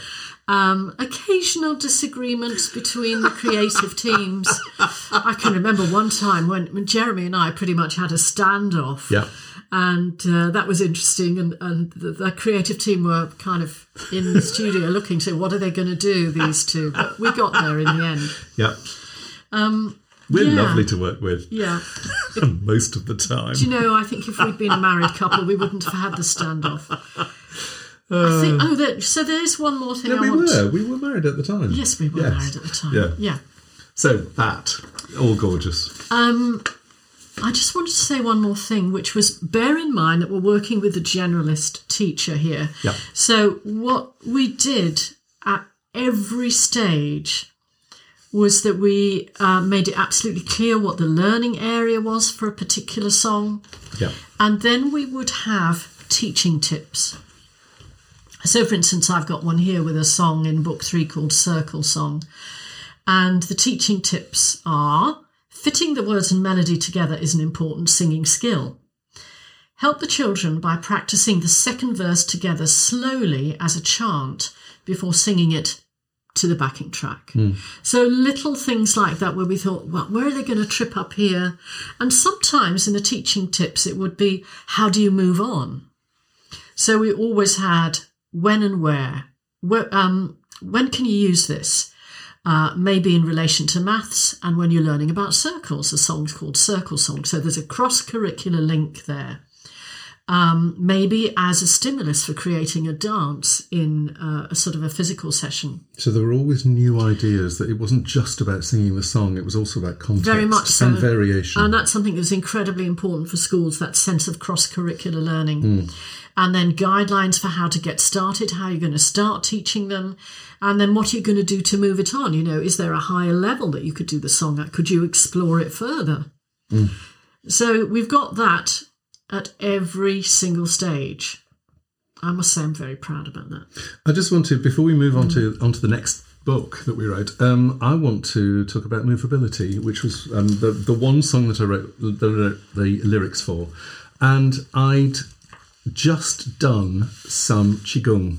[SPEAKER 3] Um, occasional disagreements between the creative teams. I can remember one time when, when Jeremy and I pretty much had a standoff.
[SPEAKER 1] Yeah.
[SPEAKER 3] And uh, that was interesting. And, and the, the creative team were kind of in the studio *laughs* looking to what are they going to do, these two. But we got there in the end.
[SPEAKER 1] Yeah. We're
[SPEAKER 3] yeah.
[SPEAKER 1] lovely to work with
[SPEAKER 3] Yeah. *laughs*
[SPEAKER 1] most of the time.
[SPEAKER 3] Do you know, I think if we'd been a married couple, we wouldn't have had the standoff. I think, oh, there, so there's one more thing I
[SPEAKER 1] we
[SPEAKER 3] want
[SPEAKER 1] were. We were married at the time.
[SPEAKER 3] Yes, we were
[SPEAKER 1] Yes.
[SPEAKER 3] married at the time.
[SPEAKER 1] Yeah.
[SPEAKER 3] yeah.
[SPEAKER 1] So that all gorgeous.
[SPEAKER 3] Um, I just wanted to say one more thing, which was bear in mind that we're working with a generalist teacher here.
[SPEAKER 1] Yeah.
[SPEAKER 3] So what we did at every stage was that we uh, made it absolutely clear what the learning area was for a particular song,
[SPEAKER 1] Yeah.
[SPEAKER 3] and then we would have teaching tips. So, for instance, I've got one here with a song in book three called Circle Song. And the teaching tips are fitting the words and melody together is an important singing skill. Help the children by practicing the second verse together slowly as a chant before singing it to the backing track. So little things like that where we thought, well, where are they going to trip up here? And sometimes in the teaching tips, it would be, how do you move on? So we always had when and where. where um, when can you use this? Uh, maybe in relation to maths, and when you're learning about circles, a song's called Circle Song. So there's a cross curricular link there. Um, maybe as a stimulus for creating a dance in uh, a sort of a physical session.
[SPEAKER 1] So there were always new ideas that it wasn't just about singing the song; it was also about context
[SPEAKER 3] Very much so.
[SPEAKER 1] and variation.
[SPEAKER 3] And that's something that's incredibly important for schools that sense of cross curricular learning.
[SPEAKER 1] Hmm.
[SPEAKER 3] And then guidelines for how to get started, how you're going to start teaching them, and then what are you going to do to move it on? You know, is there a higher level that you could do the song at? Could you explore it further?
[SPEAKER 1] Hmm.
[SPEAKER 3] So we've got that at every single stage. I must say, I'm very proud about that.
[SPEAKER 1] I just want to, before we move on to onto the next book that we wrote, um, I want to talk about movability, which was um, the the one song that I wrote the, the lyrics for, and I'd just done some qigong.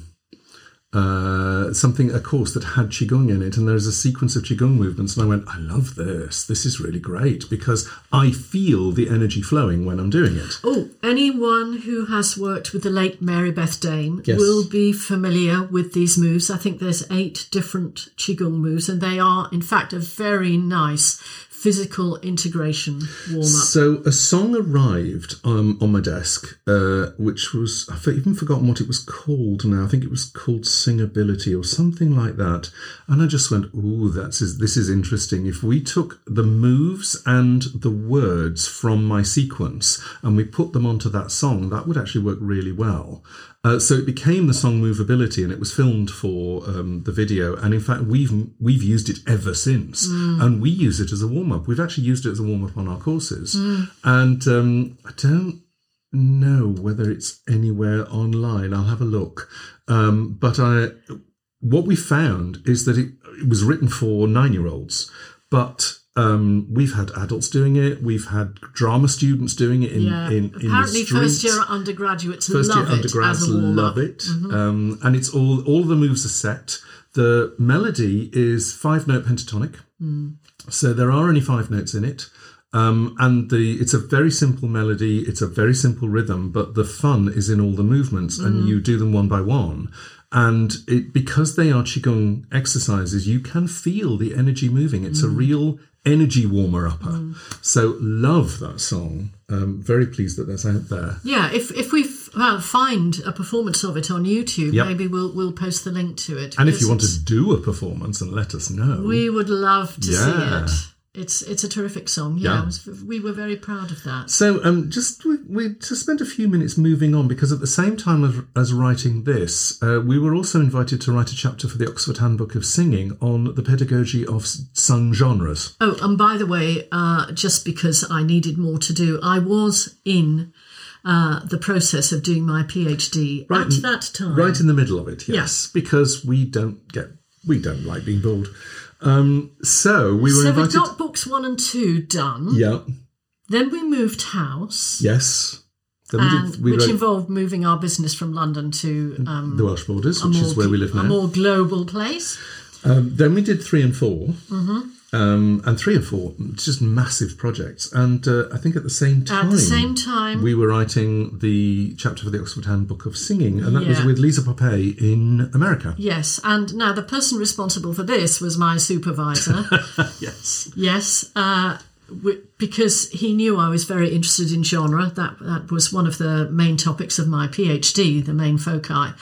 [SPEAKER 1] Uh, something a course that had qigong in it, and there's a sequence of qigong movements, and I went, I love this. This is really great because I feel the energy flowing when I'm doing it.
[SPEAKER 3] Oh, anyone who has worked with the late Mary Beth Dane
[SPEAKER 1] Yes.
[SPEAKER 3] will be familiar with these moves. I think there's eight different Qigong moves, and they are, in fact, a very nice physical integration warm up.
[SPEAKER 1] So a song arrived um, on my desk, uh, which was I've even forgotten what it was called now. I think it was called Singability or something like that. And I just went, "Ooh, that's this is interesting." If we took the moves and the words from my sequence and we put them onto that song, that would actually work really well. Uh, so it became the song Movability, and it was filmed for um, the video. And in fact, we've we've used it ever since, and we use it as a warm up. We've actually used it as a warm up on our courses, and um, I don't know whether it's anywhere online. I'll have a look. Um, but I, what we found is that it, it was written for nine year olds, but um, we've had adults doing it. We've had drama students doing it in
[SPEAKER 3] Yeah,
[SPEAKER 1] in, in
[SPEAKER 3] apparently,
[SPEAKER 1] the street
[SPEAKER 3] first year undergraduates
[SPEAKER 1] first
[SPEAKER 3] love
[SPEAKER 1] year
[SPEAKER 3] it
[SPEAKER 1] undergrads
[SPEAKER 3] warm
[SPEAKER 1] love it. Um, and it's all all the moves are set. The melody is five note pentatonic. So there are only five notes in it. Um, and the it's a very simple melody. It's a very simple rhythm but the fun is in all the movements and you do them one by one and it because they are qigong exercises you can feel the energy moving it's a real energy warmer upper so love that song um, very pleased that that's out there
[SPEAKER 3] Yeah, if if we f- uh, find a performance of it on YouTube,
[SPEAKER 1] Yep.
[SPEAKER 3] maybe we'll we'll post the link to it.
[SPEAKER 1] And if you want to do a performance and let us know,
[SPEAKER 3] we would love to
[SPEAKER 1] Yeah.
[SPEAKER 3] see it. It's it's a terrific song. Yeah,
[SPEAKER 1] Yeah.
[SPEAKER 3] was- we were very proud of that.
[SPEAKER 1] so um, just we, we just spent a few minutes moving on because at the same time as, as writing this, uh, we were also invited to write a chapter for the Oxford Handbook of Singing on the pedagogy of sung genres.
[SPEAKER 3] Oh, and by the way, uh, just because I needed more to do, I was in uh, the process of doing my PhD
[SPEAKER 1] Right,
[SPEAKER 3] at that time.
[SPEAKER 1] Right in the middle of it, yes,
[SPEAKER 3] Yes.
[SPEAKER 1] because we don't get we don't like being bored. Um, so we were
[SPEAKER 3] so
[SPEAKER 1] invited.
[SPEAKER 3] we got books one and two done.
[SPEAKER 1] yeah,
[SPEAKER 3] Then we moved house,
[SPEAKER 1] yes. Then we
[SPEAKER 3] and,
[SPEAKER 1] did,
[SPEAKER 3] which
[SPEAKER 1] wrote
[SPEAKER 3] involved moving our business from London to um,
[SPEAKER 1] the Welsh borders, which
[SPEAKER 3] more
[SPEAKER 1] is where we live
[SPEAKER 3] gl- a
[SPEAKER 1] now.
[SPEAKER 3] more global place.
[SPEAKER 1] Um, then we did three and 4
[SPEAKER 3] Mm-hmm.
[SPEAKER 1] Um, and three and four, it's just massive projects. And uh, I think at the same time,
[SPEAKER 3] At the same time,
[SPEAKER 1] we were writing the chapter for the Oxford Handbook of Singing, and that was with Lisa Popeil in America.
[SPEAKER 3] yes, and now the person responsible for this was my supervisor. *laughs*
[SPEAKER 1] Yes,
[SPEAKER 3] Yes, uh, w- because he knew I was very interested in genre. That that was one of the main topics of my PhD, the main foci,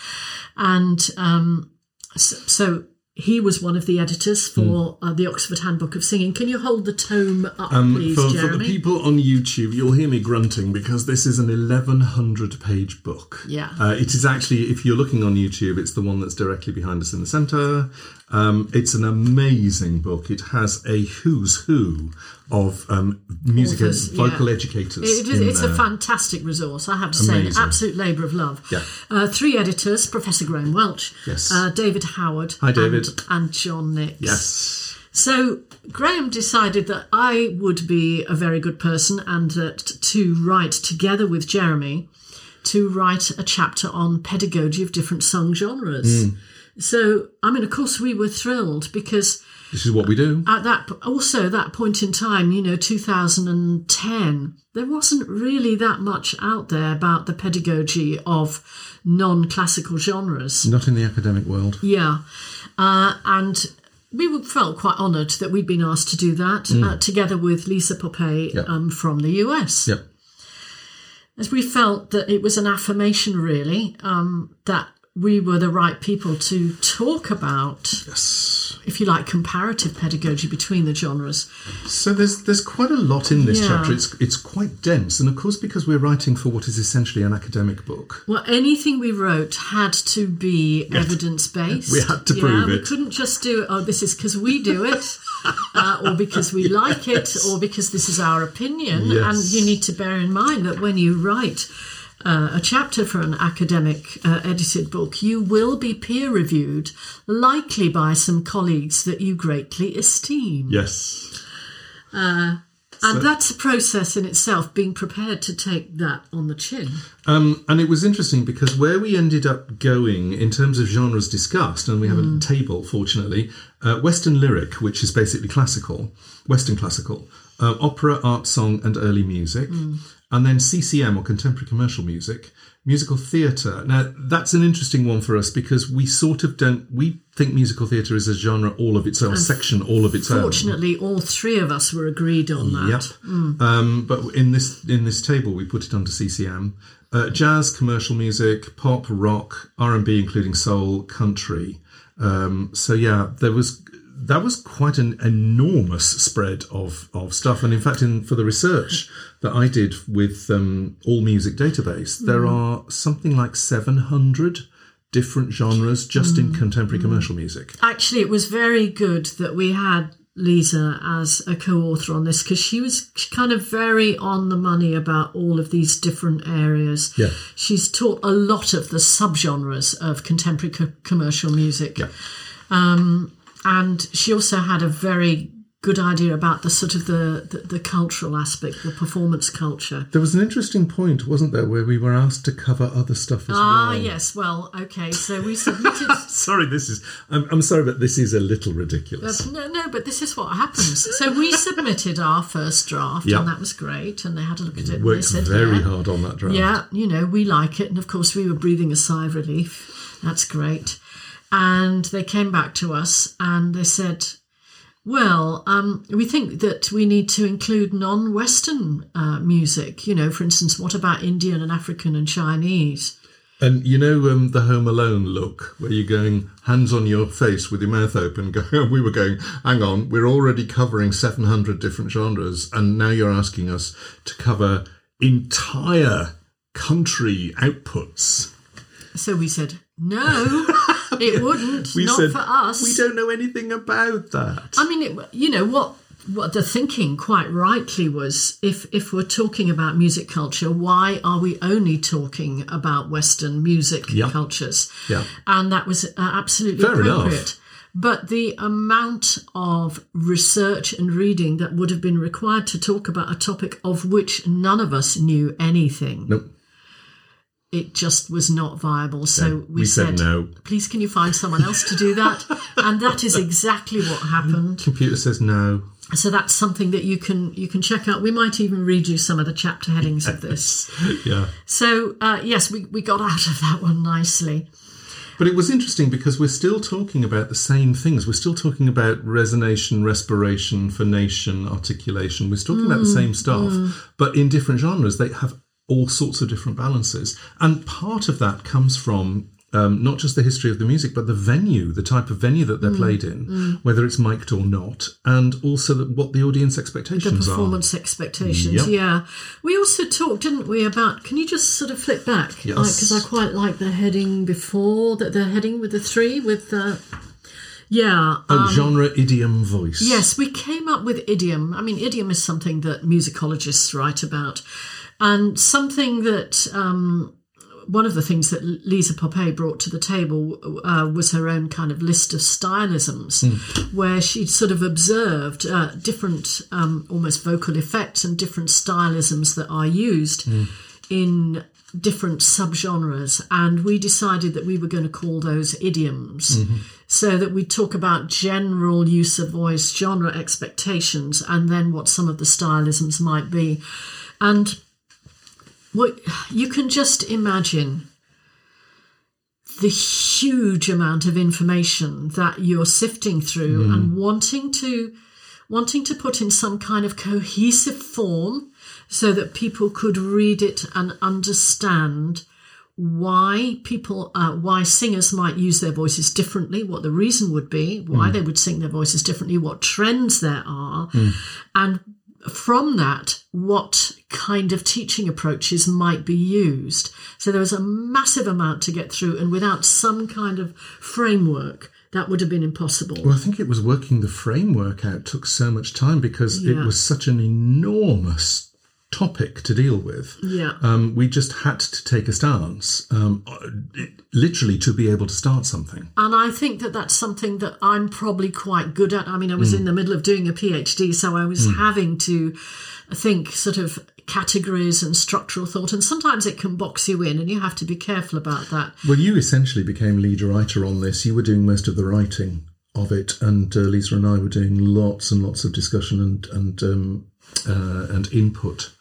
[SPEAKER 3] and um, so, so he was one of the editors for uh, the Oxford Handbook of Singing. Can you hold the tome up, please,
[SPEAKER 1] Um, for, for the people on YouTube, you'll hear me grunting because this is an 1100 page book.
[SPEAKER 3] Yeah.
[SPEAKER 1] Uh, it is actually, if you're looking on YouTube, it's the one that's directly behind us in the centre. Um, it's an amazing book. It has a who's who of um, music
[SPEAKER 3] Authors,
[SPEAKER 1] ed- vocal
[SPEAKER 3] yeah.
[SPEAKER 1] educators.
[SPEAKER 3] It is, it's a fantastic resource, I have to say, an absolute labour of love.
[SPEAKER 1] Yeah.
[SPEAKER 3] Uh, three editors Professor Graham Welch,
[SPEAKER 1] Yes.
[SPEAKER 3] uh, David Howard,
[SPEAKER 1] Hi, David.
[SPEAKER 3] And, and John Nix.
[SPEAKER 1] Yes.
[SPEAKER 3] So Graham decided that I would be a very good person and that to write together with Jeremy to write a chapter on pedagogy of different song genres.
[SPEAKER 1] Hmm.
[SPEAKER 3] So I mean, of course, we were thrilled because
[SPEAKER 1] This is what we do.
[SPEAKER 3] at that also that point in time, you know, 2010, there wasn't really that much out there about the pedagogy of non-classical genres.
[SPEAKER 1] Not in the academic world.
[SPEAKER 3] Yeah, uh, and we felt quite honoured that we'd been asked to do that uh, together with Lisa
[SPEAKER 1] Mm. Yeah.
[SPEAKER 3] um, from the US.
[SPEAKER 1] Yep.
[SPEAKER 3] As we felt that it was an affirmation, really, um, that we were the right people to talk about,
[SPEAKER 1] Yes.
[SPEAKER 3] if you like, comparative pedagogy between the genres.
[SPEAKER 1] So there's there's quite a lot in this
[SPEAKER 3] Yeah.
[SPEAKER 1] chapter. It's it's quite dense, and of course because we're writing for what is essentially an academic book.
[SPEAKER 3] Well, anything we wrote had to be evidence based.
[SPEAKER 1] We had to prove it.
[SPEAKER 3] We couldn't just do, oh, this is because we do it, *laughs* uh, or because we like it, or because this is our opinion.
[SPEAKER 1] Yes.
[SPEAKER 3] And you need to bear in mind that when you write uh, a chapter for an academic uh, edited book, you will be peer reviewed, likely by some colleagues that you greatly esteem.
[SPEAKER 1] Yes.
[SPEAKER 3] And that's a process in itself, being prepared to take that on the chin.
[SPEAKER 1] Um, and it was interesting because where we ended up going in terms of genres discussed, and we have a table, fortunately, uh, Western lyric, which is basically classical, Western classical, uh, opera, art song, and early music, and then CCM or contemporary commercial music, musical theatre. Now that's an interesting one for us because we sort of don't. We think musical theatre is a genre all of its own, a section all of its own.
[SPEAKER 3] Fortunately, all three of us were agreed on that.
[SPEAKER 1] Yep. Um, but in this in this table, we put it under CCM. Uh, jazz, commercial music, pop, rock, R and B, including soul, country. Um, so yeah, there was that was quite an enormous spread of of stuff. And in fact, in for the research that I did with um, All Music Database, there hmm. are something like seven hundred different genres just in hmm. contemporary hmm. commercial music.
[SPEAKER 3] Actually, it was very good that we had Lisa as a co-author on this because she was kind of very on the money about all of these different areas.
[SPEAKER 1] Yeah.
[SPEAKER 3] She's taught a lot of the subgenres of contemporary co- commercial music.
[SPEAKER 1] Yeah.
[SPEAKER 3] Um, and she also had a very good idea about the sort of the, the, the cultural aspect, the performance culture.
[SPEAKER 1] There was an interesting point, wasn't there, where we were asked to cover other stuff as
[SPEAKER 3] Ah,
[SPEAKER 1] well.
[SPEAKER 3] Ah, yes. Well, okay. So we submitted. *laughs*
[SPEAKER 1] Sorry, this is. I'm, I'm sorry, but this is a little ridiculous.
[SPEAKER 3] no, no, but this is what happens. So we submitted our first draft,
[SPEAKER 1] Yeah.
[SPEAKER 3] and that was great. And they had a look at it. and
[SPEAKER 1] Worked
[SPEAKER 3] they said,
[SPEAKER 1] very
[SPEAKER 3] yeah,
[SPEAKER 1] hard on that draft.
[SPEAKER 3] Yeah, you know, we like it. And of course, we were breathing a sigh of relief. That's great. And they came back to us and they said, well, um, we think that we need to include non Western uh, music. You know, for instance, what about Indian and African and Chinese?
[SPEAKER 1] And you know um, the Home Alone look, where you're going hands on your face with your mouth open. *laughs* We were going, hang on, we're already covering 700 different genres, and now you're asking us to cover entire country outputs.
[SPEAKER 3] So we said, no, *laughs* it wouldn't.
[SPEAKER 1] We
[SPEAKER 3] not
[SPEAKER 1] said,
[SPEAKER 3] for us.
[SPEAKER 1] we don't know anything about that.
[SPEAKER 3] I mean, it, you know what? What the thinking, quite rightly, was if if we're talking about music culture, why are we only talking about Western music
[SPEAKER 1] Yeah.
[SPEAKER 3] cultures?
[SPEAKER 1] Yeah.
[SPEAKER 3] and that was uh, absolutely
[SPEAKER 1] Fair enough.
[SPEAKER 3] But the amount of research and reading that would have been required to talk about a topic of which none of us knew anything,
[SPEAKER 1] Nope.
[SPEAKER 3] It just was not viable. So
[SPEAKER 1] No,
[SPEAKER 3] we,
[SPEAKER 1] we said no.
[SPEAKER 3] Please, can you find someone else to do that? and that is exactly what happened.
[SPEAKER 1] Computer says no.
[SPEAKER 3] So that's something that you can you can check out. We might even read you some of the chapter headings of this. *laughs*
[SPEAKER 1] Yeah.
[SPEAKER 3] So uh, yes, we, we got out of that one nicely.
[SPEAKER 1] But it was interesting because we're still talking about the same things. We're still talking about resonation, respiration, phonation, articulation. We're still talking about the same stuff, but in different genres. They have all sorts of different balances. And part of that comes from um, not just the history of the music, but the venue, the type of venue that they're mm, played in, mm. whether it's mic'd or not, and also the, what the audience
[SPEAKER 3] The
[SPEAKER 1] expectations are.
[SPEAKER 3] performance expectations,
[SPEAKER 1] Yep.
[SPEAKER 3] yeah. We also talked, didn't we, about? Can you just sort of flip back?
[SPEAKER 1] Yes.
[SPEAKER 3] Because I quite like the heading before that. The heading with the three with the. Yeah.
[SPEAKER 1] Oh, um, genre, idiom, voice.
[SPEAKER 3] Yes, we came up with idiom. I mean, idiom is something that musicologists write about, and something that um, one of the things that Lisa Popeil brought to the table uh, was her own kind of list of stylisms, where she'd sort of observed uh, different, um, almost vocal effects and different stylisms that are used in different subgenres. And we decided that we were going to call those idioms. So that we talk about general use of voice genre expectations and then what some of the stylisms might be. And what you can just imagine the huge amount of information that you're sifting through
[SPEAKER 1] Hmm.
[SPEAKER 3] and wanting to wanting to put in some kind of cohesive form so that people could read it and understand why people uh, why singers might use their voices differently what the reason would be why they would sing their voices differently what trends there are. And from that what kind of teaching approaches might be used. So there was a massive amount to get through and without some kind of framework that would have been impossible.
[SPEAKER 1] Well, I think it was working the framework out took so much time because it was such an enormous topic to deal with.
[SPEAKER 3] yeah
[SPEAKER 1] Um, we just had to take a stance, um, literally, to be able to start something.
[SPEAKER 3] And I think that that's something that I'm probably quite good at. I mean, I was in the middle of doing a PhD, so I was having to think sort of categories and structural thought. And sometimes it can box you in, and you have to be careful about that.
[SPEAKER 1] Well, you essentially became lead writer on this. You were doing most of the writing of it, and uh, Lisa and I were doing lots and lots of discussion and and um, uh, and input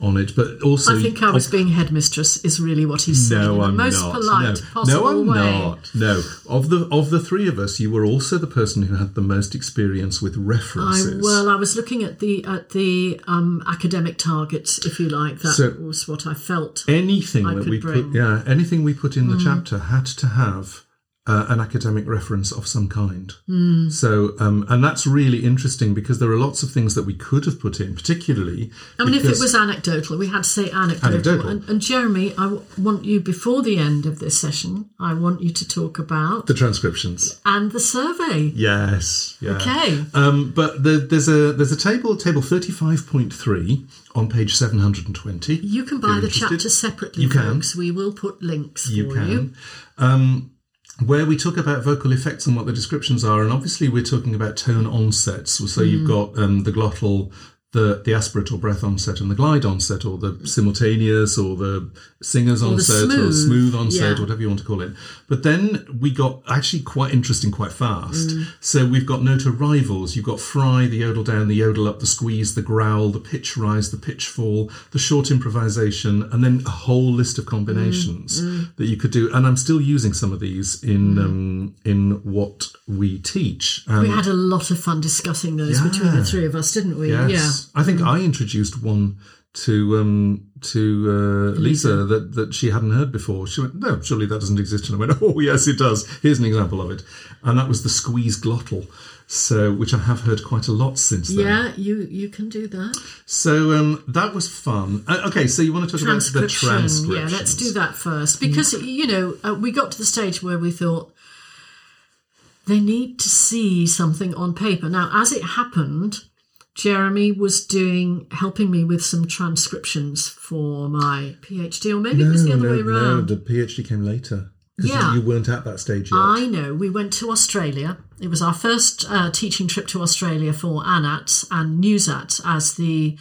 [SPEAKER 1] on it. But also,
[SPEAKER 3] I think I was being headmistress, is really what he's saying in
[SPEAKER 1] No,
[SPEAKER 3] the
[SPEAKER 1] I'm
[SPEAKER 3] most
[SPEAKER 1] not.
[SPEAKER 3] polite
[SPEAKER 1] no.
[SPEAKER 3] possible
[SPEAKER 1] no, I'm
[SPEAKER 3] way.
[SPEAKER 1] not. No, of the of the three of us, you were also the person who had the most experience with
[SPEAKER 3] I,
[SPEAKER 1] references.
[SPEAKER 3] well, I was looking at the at the um, academic targets, if you like. That
[SPEAKER 1] So-
[SPEAKER 3] was what I felt.
[SPEAKER 1] anything
[SPEAKER 3] I
[SPEAKER 1] that we
[SPEAKER 3] bring.
[SPEAKER 1] put, yeah, anything we put in the chapter had to have uh, an academic reference of some kind.
[SPEAKER 3] Hmm.
[SPEAKER 1] So, um, and that's really interesting because there are lots of things that we could have put in, particularly.
[SPEAKER 3] I mean, if it was anecdotal, we had to say anecdotal.
[SPEAKER 1] Anecdotal.
[SPEAKER 3] And, and Jeremy, I w- want you before the end of this session, I want you to talk about
[SPEAKER 1] the transcriptions.
[SPEAKER 3] and the survey.
[SPEAKER 1] Yes. Yeah.
[SPEAKER 3] Okay.
[SPEAKER 1] Um, but the, there's a there's a table, table thirty five point three on page seven hundred and twenty.
[SPEAKER 3] You can buy the
[SPEAKER 1] interested.
[SPEAKER 3] chapter separately,
[SPEAKER 1] You can.
[SPEAKER 3] We will put links
[SPEAKER 1] You
[SPEAKER 3] for
[SPEAKER 1] can.
[SPEAKER 3] you.
[SPEAKER 1] Um, where we talk about vocal effects and what the descriptions are, and obviously we're talking about tone onsets. So you've
[SPEAKER 3] Hmm.
[SPEAKER 1] got um, the glottal, the the aspirate or breath onset, and the glide onset, or the simultaneous, or the singer's
[SPEAKER 3] Or the
[SPEAKER 1] onset, or
[SPEAKER 3] smooth.
[SPEAKER 1] smooth onset,
[SPEAKER 3] Yeah.
[SPEAKER 1] whatever you want to call it. But then we got actually quite interesting quite fast.
[SPEAKER 3] Hmm.
[SPEAKER 1] So we've got note arrivals. You've got fry, the yodel down, the yodel up, the squeeze, the growl, the pitch rise, the pitch fall, the short improvisation, and then a whole list of combinations that you could do. And I'm still using some of these in um, in what we teach. And
[SPEAKER 3] We had a lot of fun discussing those between the three of us, didn't we?
[SPEAKER 1] yes,
[SPEAKER 3] Yeah.
[SPEAKER 1] I think I introduced one to um, to uh, Lisa, that that she hadn't heard before. She went, "No, surely that doesn't exist." And I went, *laughs* "Oh, yes, it does. Here's an example of it." And that was the squeeze glottal. So, which I have heard quite a lot since then.
[SPEAKER 3] Yeah, you you can do that.
[SPEAKER 1] So um, that was fun. Uh, okay, so you want to talk about the
[SPEAKER 3] transcription? Yeah, let's do that first because you know uh, we got to the stage where we thought they need to see something on paper. Now, as it happened, Jeremy was doing helping me with some transcriptions for my PhD, or maybe it was the other
[SPEAKER 1] no,
[SPEAKER 3] way
[SPEAKER 1] no,
[SPEAKER 3] around.
[SPEAKER 1] the PhD came later because
[SPEAKER 3] Yeah.
[SPEAKER 1] you weren't at that stage yet.
[SPEAKER 3] I know. We went to Australia. It was our first uh, teaching trip to Australia for ANAT and NewsAT as the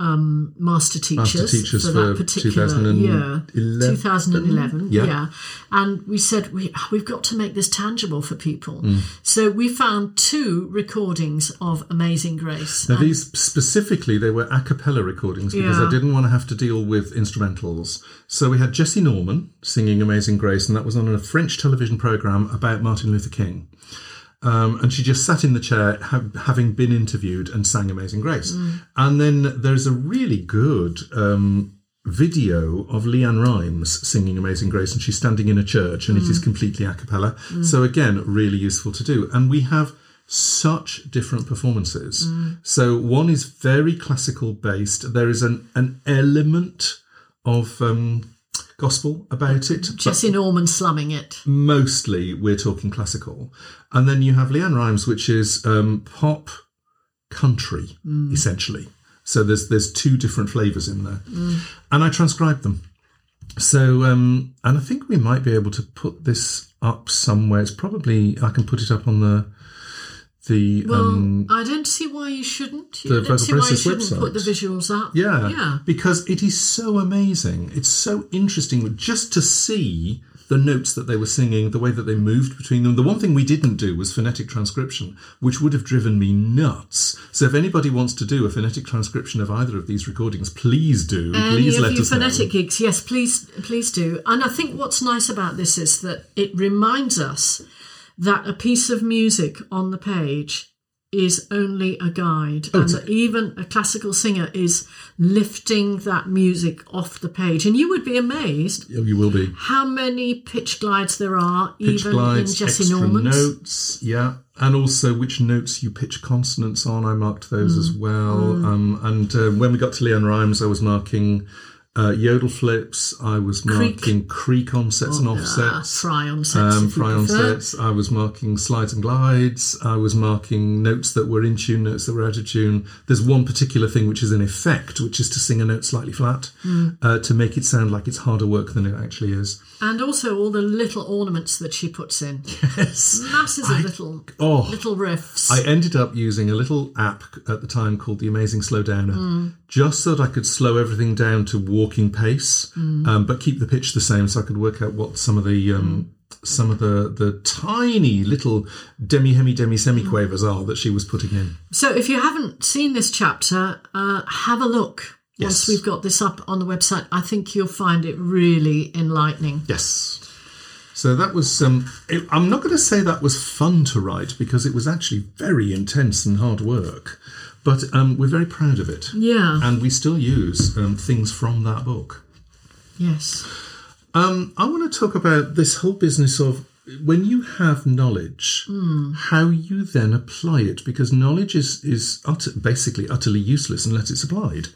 [SPEAKER 3] um, master teachers,
[SPEAKER 1] Master teachers
[SPEAKER 3] for
[SPEAKER 1] for
[SPEAKER 3] that particular
[SPEAKER 1] 2011?
[SPEAKER 3] year, 2011.
[SPEAKER 1] Yeah.
[SPEAKER 3] Yeah. and we said we we've got to make this tangible for people.
[SPEAKER 1] Mm.
[SPEAKER 3] So we found two recordings of Amazing Grace.
[SPEAKER 1] Now, these specifically, they were a cappella recordings because
[SPEAKER 3] Yeah.
[SPEAKER 1] I didn't want to have to deal with instrumentals. So we had Jessye Norman singing Amazing Grace, and that was on a French television program about Martin Luther King. Um, and she just sat in the chair, ha- having been interviewed, and sang Amazing Grace. And then there's a really good um, video of LeAnn Rimes singing Amazing Grace, and she's standing in a church, and it is completely a cappella. So again, really useful to do. And we have such different performances. So one is very classical based. There is an an element of um, gospel about it, but
[SPEAKER 3] Jessye Norman slumming it.
[SPEAKER 1] mostly we're talking classical. And then you have LeAnn Rimes, which is um, pop country, essentially. So there's there's two different flavours in there, and I transcribed them. So um, and I think we might be able to put this up somewhere. It's probably I can put it up on the the
[SPEAKER 3] Well,
[SPEAKER 1] um,
[SPEAKER 3] I don't see why you shouldn't.
[SPEAKER 1] the
[SPEAKER 3] I don't see why you
[SPEAKER 1] Vocal
[SPEAKER 3] shouldn't
[SPEAKER 1] Princess
[SPEAKER 3] put the visuals up.
[SPEAKER 1] Yeah,
[SPEAKER 3] Yeah.
[SPEAKER 1] because it is so amazing. It's so interesting just to see the notes that they were singing, the way that they moved between them. The one thing we didn't do was phonetic transcription, which would have driven me nuts. So if anybody wants to do a phonetic transcription of either of these recordings, please do.
[SPEAKER 3] Any
[SPEAKER 1] please
[SPEAKER 3] of
[SPEAKER 1] let
[SPEAKER 3] you
[SPEAKER 1] us know.
[SPEAKER 3] phonetic geeks, yes, please, please do. And I think what's nice about this is that it reminds us that a piece of music on the page is only a guide, and that even a classical singer is lifting that music off the page. And you would be amazed
[SPEAKER 1] Oh, You will be.
[SPEAKER 3] how many pitch glides there are,
[SPEAKER 1] pitch
[SPEAKER 3] even
[SPEAKER 1] glides,
[SPEAKER 3] in Jessye
[SPEAKER 1] extra
[SPEAKER 3] Norman's.
[SPEAKER 1] notes, yeah, and also which notes you pitch consonants on. I marked those as
[SPEAKER 3] Mm.
[SPEAKER 1] well. Um, and uh, when we got to LeAnn Rimes, I was marking uh, yodel flips. I was marking creak onsets and
[SPEAKER 3] Ah,
[SPEAKER 1] offsets.
[SPEAKER 3] fry on sets.
[SPEAKER 1] Um, fry on sets. I was marking slides and glides. I was marking notes that were in tune, notes that were out of tune. There's one particular thing which is an effect, which is to sing a note slightly flat
[SPEAKER 3] Hmm.
[SPEAKER 1] uh, to make it sound like it's harder work than it actually is.
[SPEAKER 3] And also all the little ornaments that she puts in.
[SPEAKER 1] Yes.
[SPEAKER 3] Masses of little
[SPEAKER 1] Oh,
[SPEAKER 3] little riffs.
[SPEAKER 1] I ended up using a little app at the time called the Amazing Slow Downer,
[SPEAKER 3] Mm.
[SPEAKER 1] just so that I could slow everything down to walking pace,
[SPEAKER 3] Mm.
[SPEAKER 1] um, but keep the pitch the same, so I could work out what some of the um, some of the the tiny little demi hemi demi semiquavers are that she was putting in.
[SPEAKER 3] So if you haven't seen this chapter, uh, have a look. Once
[SPEAKER 1] Yes.
[SPEAKER 3] we've got this up on the website, I think you'll find it really enlightening.
[SPEAKER 1] Yes. So that was. Um, it, I'm not going to say that was fun to write because it was actually very intense and hard work, but um, we're very proud of it.
[SPEAKER 3] Yeah.
[SPEAKER 1] And we still use um, things from that book.
[SPEAKER 3] Yes.
[SPEAKER 1] Um, I want to talk about this whole business of when you have knowledge, how you then apply it, because knowledge is is utter, basically utterly useless unless it's applied.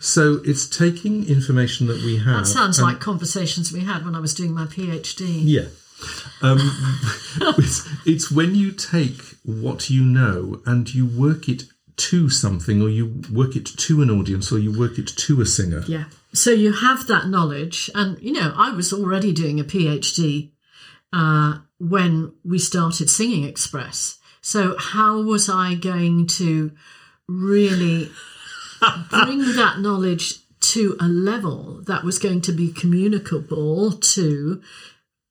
[SPEAKER 1] So it's taking information that we have.
[SPEAKER 3] That sounds like conversations we had when I was doing my PhD.
[SPEAKER 1] yeah. Um, *laughs* it's, it's when you take what you know and you work it to something, or you work it to an audience, or you work it to a singer.
[SPEAKER 3] Yeah. So you have that knowledge, and you know, I was already doing a PhD uh, when we started Singing Express. So how was I going to really bring *laughs* that knowledge to a level that was going to be communicable to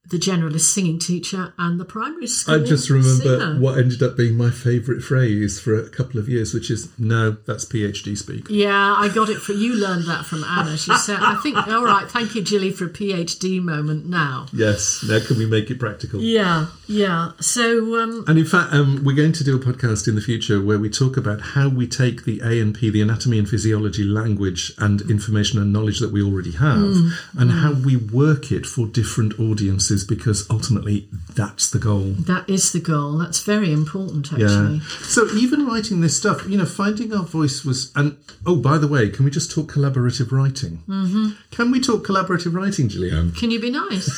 [SPEAKER 3] the generalist singing teacher and the primary school
[SPEAKER 1] I just remember
[SPEAKER 3] singer?
[SPEAKER 1] what ended up being my favourite phrase for a couple of years, which is "No, that's PhD speak."
[SPEAKER 3] Yeah, I got it for you. Learned that from Anna. She said, "I think all right. Thank you, Jilly, for a PhD moment now."
[SPEAKER 1] Yes. Now, can we make it practical?
[SPEAKER 3] Yeah, yeah. So, um,
[SPEAKER 1] And in fact, um, we're going to do a podcast in the future where we talk about how we take the A and P, the anatomy and physiology language and information and knowledge that we already have,
[SPEAKER 3] Mm.
[SPEAKER 1] and how we work it for different audiences, because ultimately that's the goal.
[SPEAKER 3] that is the goal. That's very important,
[SPEAKER 1] Yeah.
[SPEAKER 3] actually.
[SPEAKER 1] So even writing this stuff, you know, finding our voice was, and oh, by the way, can we just talk collaborative writing? Mm-hmm. Can we talk collaborative writing, Gillian?
[SPEAKER 3] Can you be nice? *laughs*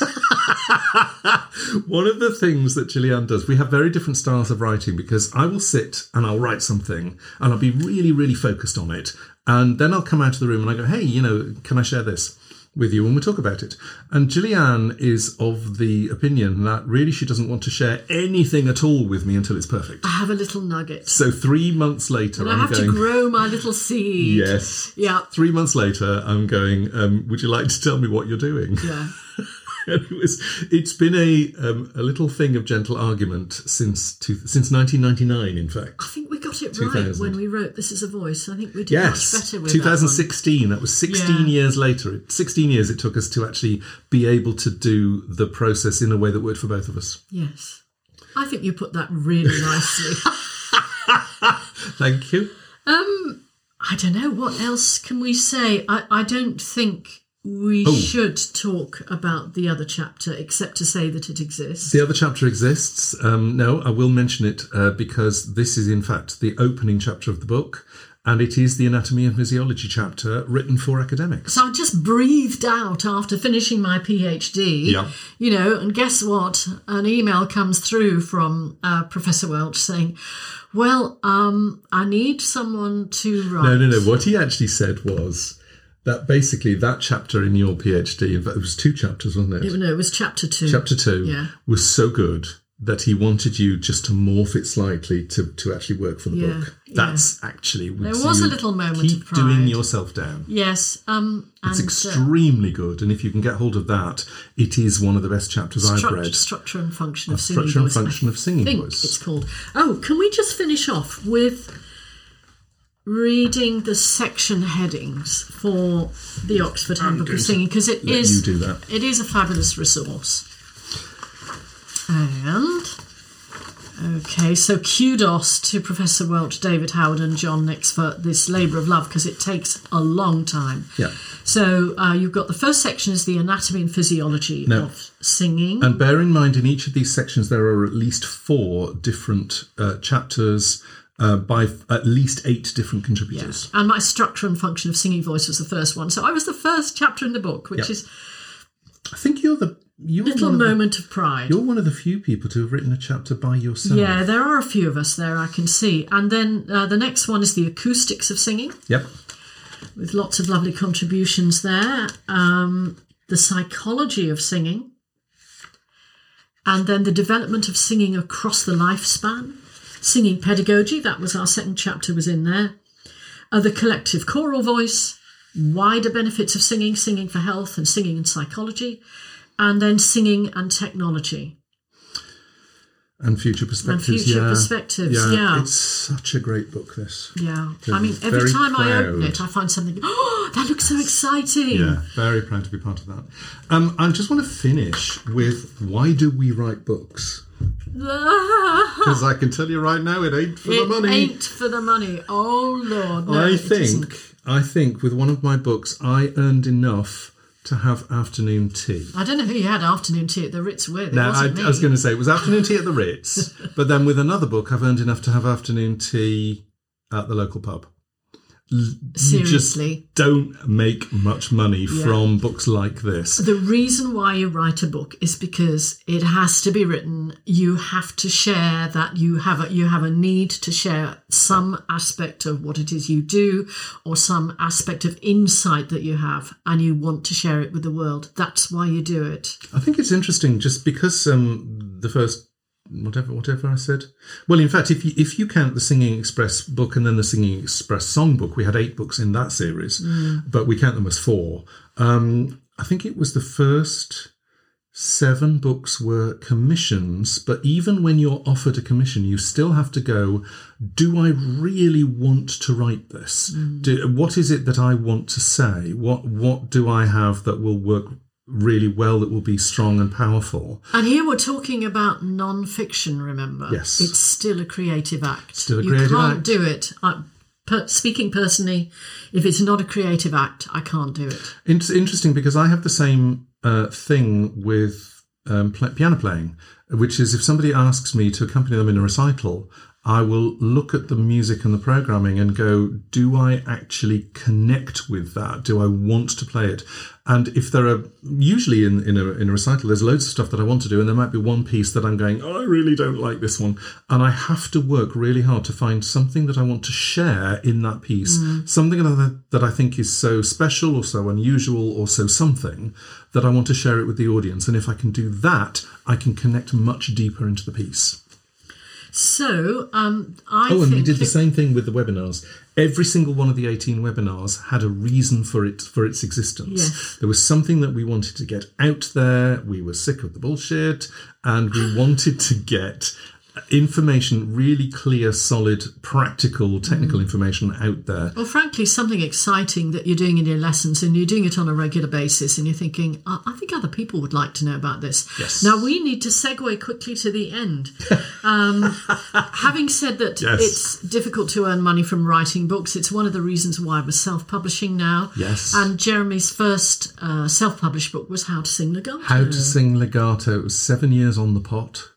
[SPEAKER 1] One of the things that Gillian does, we have very different styles of writing because I will sit and I'll write something and I'll be really, really focused on it. And then I'll come out of the room and I go, hey, you know, can I share this with you? when we talk about it. And Gillian is of the opinion that really she doesn't want to share anything at all with me until it's perfect.
[SPEAKER 3] I have a little nugget.
[SPEAKER 1] So three months later,
[SPEAKER 3] And I
[SPEAKER 1] I'm
[SPEAKER 3] have
[SPEAKER 1] going,
[SPEAKER 3] to grow my little seed.
[SPEAKER 1] yes.
[SPEAKER 3] Yeah.
[SPEAKER 1] Three months later, I'm going, um, would you like to tell me what you're doing?
[SPEAKER 3] Yeah. *laughs* *laughs*
[SPEAKER 1] It was it's been a um, a little thing of gentle argument since two, since 1999 in fact
[SPEAKER 3] I think we got it right when we wrote "This Is a Voice." I think we did
[SPEAKER 1] yes
[SPEAKER 3] much better with that one.
[SPEAKER 1] 2016 that, was 16
[SPEAKER 3] Yeah.
[SPEAKER 1] years later 16 years it took us to actually be able to do the process in a way that worked for both of us
[SPEAKER 3] Yes, I think you put that really nicely. *laughs*
[SPEAKER 1] thank you
[SPEAKER 3] I don't know what else can we say. I, I don't think we
[SPEAKER 1] Oh.
[SPEAKER 3] should talk about the other chapter except to say that it exists.
[SPEAKER 1] the other chapter exists um, no I will mention it uh, because this is in fact the opening chapter of the book and it is the anatomy and physiology chapter written for academics
[SPEAKER 3] So I just breathed out after finishing my PhD.
[SPEAKER 1] Yeah.
[SPEAKER 3] You know, and guess what? An email comes through from uh, Professor Welch saying, "Well, um, I need someone to write."
[SPEAKER 1] No, no, no. What he actually said was that basically that chapter in your PhD, it was two chapters, wasn't it?
[SPEAKER 3] No, it was chapter two.
[SPEAKER 1] chapter two
[SPEAKER 3] Yeah.
[SPEAKER 1] was so good that he wanted you just to morph it slightly to, to actually work for the
[SPEAKER 3] Yeah,
[SPEAKER 1] book.
[SPEAKER 3] yeah.
[SPEAKER 1] That's actually
[SPEAKER 3] There
[SPEAKER 1] so
[SPEAKER 3] was a little moment
[SPEAKER 1] Keep
[SPEAKER 3] of pride.
[SPEAKER 1] doing yourself down.
[SPEAKER 3] Yes, um, and
[SPEAKER 1] It's
[SPEAKER 3] uh,
[SPEAKER 1] extremely good, and if you can get hold of that, it is one of the best chapters I've
[SPEAKER 3] struct-
[SPEAKER 1] read.
[SPEAKER 3] structure and function of singing
[SPEAKER 1] Structure and
[SPEAKER 3] voice. I
[SPEAKER 1] function of singing voice.
[SPEAKER 3] It's called. Oh, can we just finish off with reading the section headings for the Oxford Handbook of Singing because it is
[SPEAKER 1] you do that.
[SPEAKER 3] it is a fabulous resource. And okay, so kudos to Professor Welch, David Howard, and John Nix for this labour of love because it takes a long time.
[SPEAKER 1] Yeah.
[SPEAKER 3] So uh, you've got the first section is the anatomy and physiology of singing.
[SPEAKER 1] And bear in mind, in each of these sections, there are at least four different uh, chapters uh, by f- at least eight different contributors.
[SPEAKER 3] And my structure and function of singing voice was the first one. So I was the first chapter in the book, which
[SPEAKER 1] Yep.
[SPEAKER 3] is
[SPEAKER 1] I think you're the you're
[SPEAKER 3] little
[SPEAKER 1] one of the,
[SPEAKER 3] moment of pride.
[SPEAKER 1] you're one of the few people to have written a chapter by yourself.
[SPEAKER 3] Yeah, there are a few of us there, I can see. And then uh, the next one is the acoustics of singing,
[SPEAKER 1] Yep.
[SPEAKER 3] with lots of lovely contributions there. Um, the psychology of singing. And then the development of singing across the lifespan. Singing pedagogy, that was our second chapter, was in there. Uh, the collective choral voice, wider benefits of singing, singing for health and singing and psychology. And then singing and technology.
[SPEAKER 1] And future perspectives.
[SPEAKER 3] future
[SPEAKER 1] yeah.
[SPEAKER 3] perspectives, yeah.
[SPEAKER 1] It's such a great book. This.
[SPEAKER 3] Yeah, I mean, every
[SPEAKER 1] very
[SPEAKER 3] time I open it, I find something. Oh, *gasps* that looks so exciting!
[SPEAKER 1] Yeah, very proud to be part of that. Um, I just want to finish with why do we write books? Because I can tell you right now, it ain't for
[SPEAKER 3] it
[SPEAKER 1] the money.
[SPEAKER 3] It ain't for the money. Oh Lord, no,
[SPEAKER 1] I think. I think with one of my books, I earned enough to have afternoon tea.
[SPEAKER 3] I don't know who you had afternoon tea at the Ritz with. It
[SPEAKER 1] Now, I. I was going to say it was afternoon tea at the Ritz, *laughs* but then with another book, I've earned enough to have afternoon tea at the local pub. You just
[SPEAKER 3] seriously.
[SPEAKER 1] don't make much money from books like this.
[SPEAKER 3] The reason why you write a book is because it has to be written. You have to share that you have a you have a need to share some aspect of what it is you do, or some aspect of insight that you have, and you want to share it with the world. That's why you do it.
[SPEAKER 1] I think it's interesting just because um, the first whatever whatever I said. Well, in fact, if you if you count the Singing Express book and then the Singing Express songbook, we had eight books in that series, but we count them as four. Um, I think it was the first seven books were commissions, but even when you're offered a commission, you still have to go, do I really want to write this? Do, what is it that I want to say? What what do I have that will work really well that will be strong and powerful?
[SPEAKER 3] And here we're talking about non-fiction. Remember,
[SPEAKER 1] Yes.
[SPEAKER 3] it's still a creative act.
[SPEAKER 1] Still a creative you
[SPEAKER 3] can't
[SPEAKER 1] act.
[SPEAKER 3] do it. I, per, speaking personally, if it's not a creative act, I can't do it.
[SPEAKER 1] It's interesting because I have the same uh, thing with um, piano playing, which is if somebody asks me to accompany them in a recital, I will look at the music and the programming and go, do I actually connect with that? Do I want to play it? And if there are usually in, in a in a recital, there's loads of stuff that I want to do, and there might be one piece that I'm going, oh, I really don't like this one, and I have to work really hard to find something that I want to share in that piece, mm. something that that I think is so special or so unusual or so something that I want to share it with the audience. And if I can do that, I can connect much deeper into the piece.
[SPEAKER 3] So, um, I
[SPEAKER 1] Oh, and
[SPEAKER 3] think
[SPEAKER 1] we did the same thing with the webinars. Every single one of the 18 webinars had a reason for it for its existence.
[SPEAKER 3] Yes.
[SPEAKER 1] There was something that we wanted to get out there. We were sick of the bullshit and we wanted to get information, really clear, solid, practical, technical
[SPEAKER 3] Mm.
[SPEAKER 1] information out there.
[SPEAKER 3] Well, frankly, something exciting that you're doing in your lessons and you're doing it on a regular basis and you're thinking, I, I think other people would like to know about this.
[SPEAKER 1] Yes.
[SPEAKER 3] Now, we need to segue quickly to the end. *laughs* Um, having said that
[SPEAKER 1] Yes.
[SPEAKER 3] it's difficult to earn money from writing books, it's one of the reasons why we're self publishing now.
[SPEAKER 1] Yes.
[SPEAKER 3] And Jeremy's first uh, self published book was How to Sing Legato.
[SPEAKER 1] How to sing legato. It was seven years on the pot.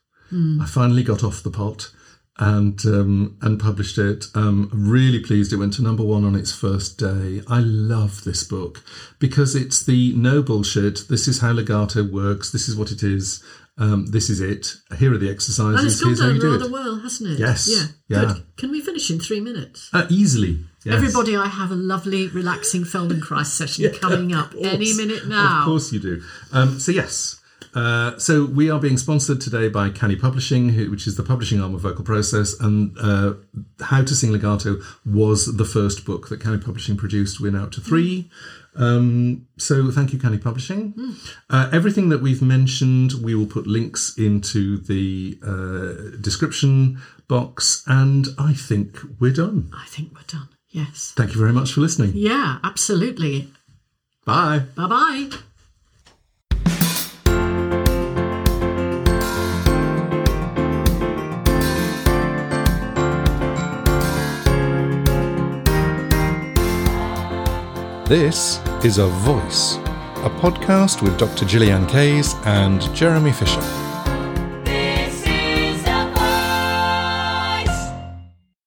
[SPEAKER 1] I finally got off the pot and um, and published it. Um, really pleased. It went to number one on its first day. I love this book because it's the no bullshit. This is how legato works. This is what it is. Um, this is it. Here are the
[SPEAKER 3] and it's
[SPEAKER 1] exercises.
[SPEAKER 3] gone
[SPEAKER 1] Here's how
[SPEAKER 3] down
[SPEAKER 1] do
[SPEAKER 3] rather
[SPEAKER 1] it.
[SPEAKER 3] well, hasn't it?
[SPEAKER 1] Yes.
[SPEAKER 3] Yeah.
[SPEAKER 1] Yeah.
[SPEAKER 3] Good. Can we finish in three minutes?
[SPEAKER 1] Uh, easily. Yes.
[SPEAKER 3] Everybody, I have a lovely, relaxing Feldenkrais session *laughs* coming up any minute now.
[SPEAKER 1] Of course you do. Um, so yes, Uh, so we are being sponsored today by Canny Publishing, who, which is the publishing arm of Vocal Process, and uh, How to Sing Legato was the first book that Canny Publishing produced. We're now up to three. Um, so thank you, Canny Publishing. Uh, everything that we've mentioned, we will put links into the uh, description box, and I think we're done.
[SPEAKER 3] I think we're done. Yes.
[SPEAKER 1] Thank you very much for listening.
[SPEAKER 3] Yeah, absolutely.
[SPEAKER 1] Bye.
[SPEAKER 3] Bye bye.
[SPEAKER 1] This is A Voice, a podcast with Dr. Gillian Kayes and Jeremy Fisher.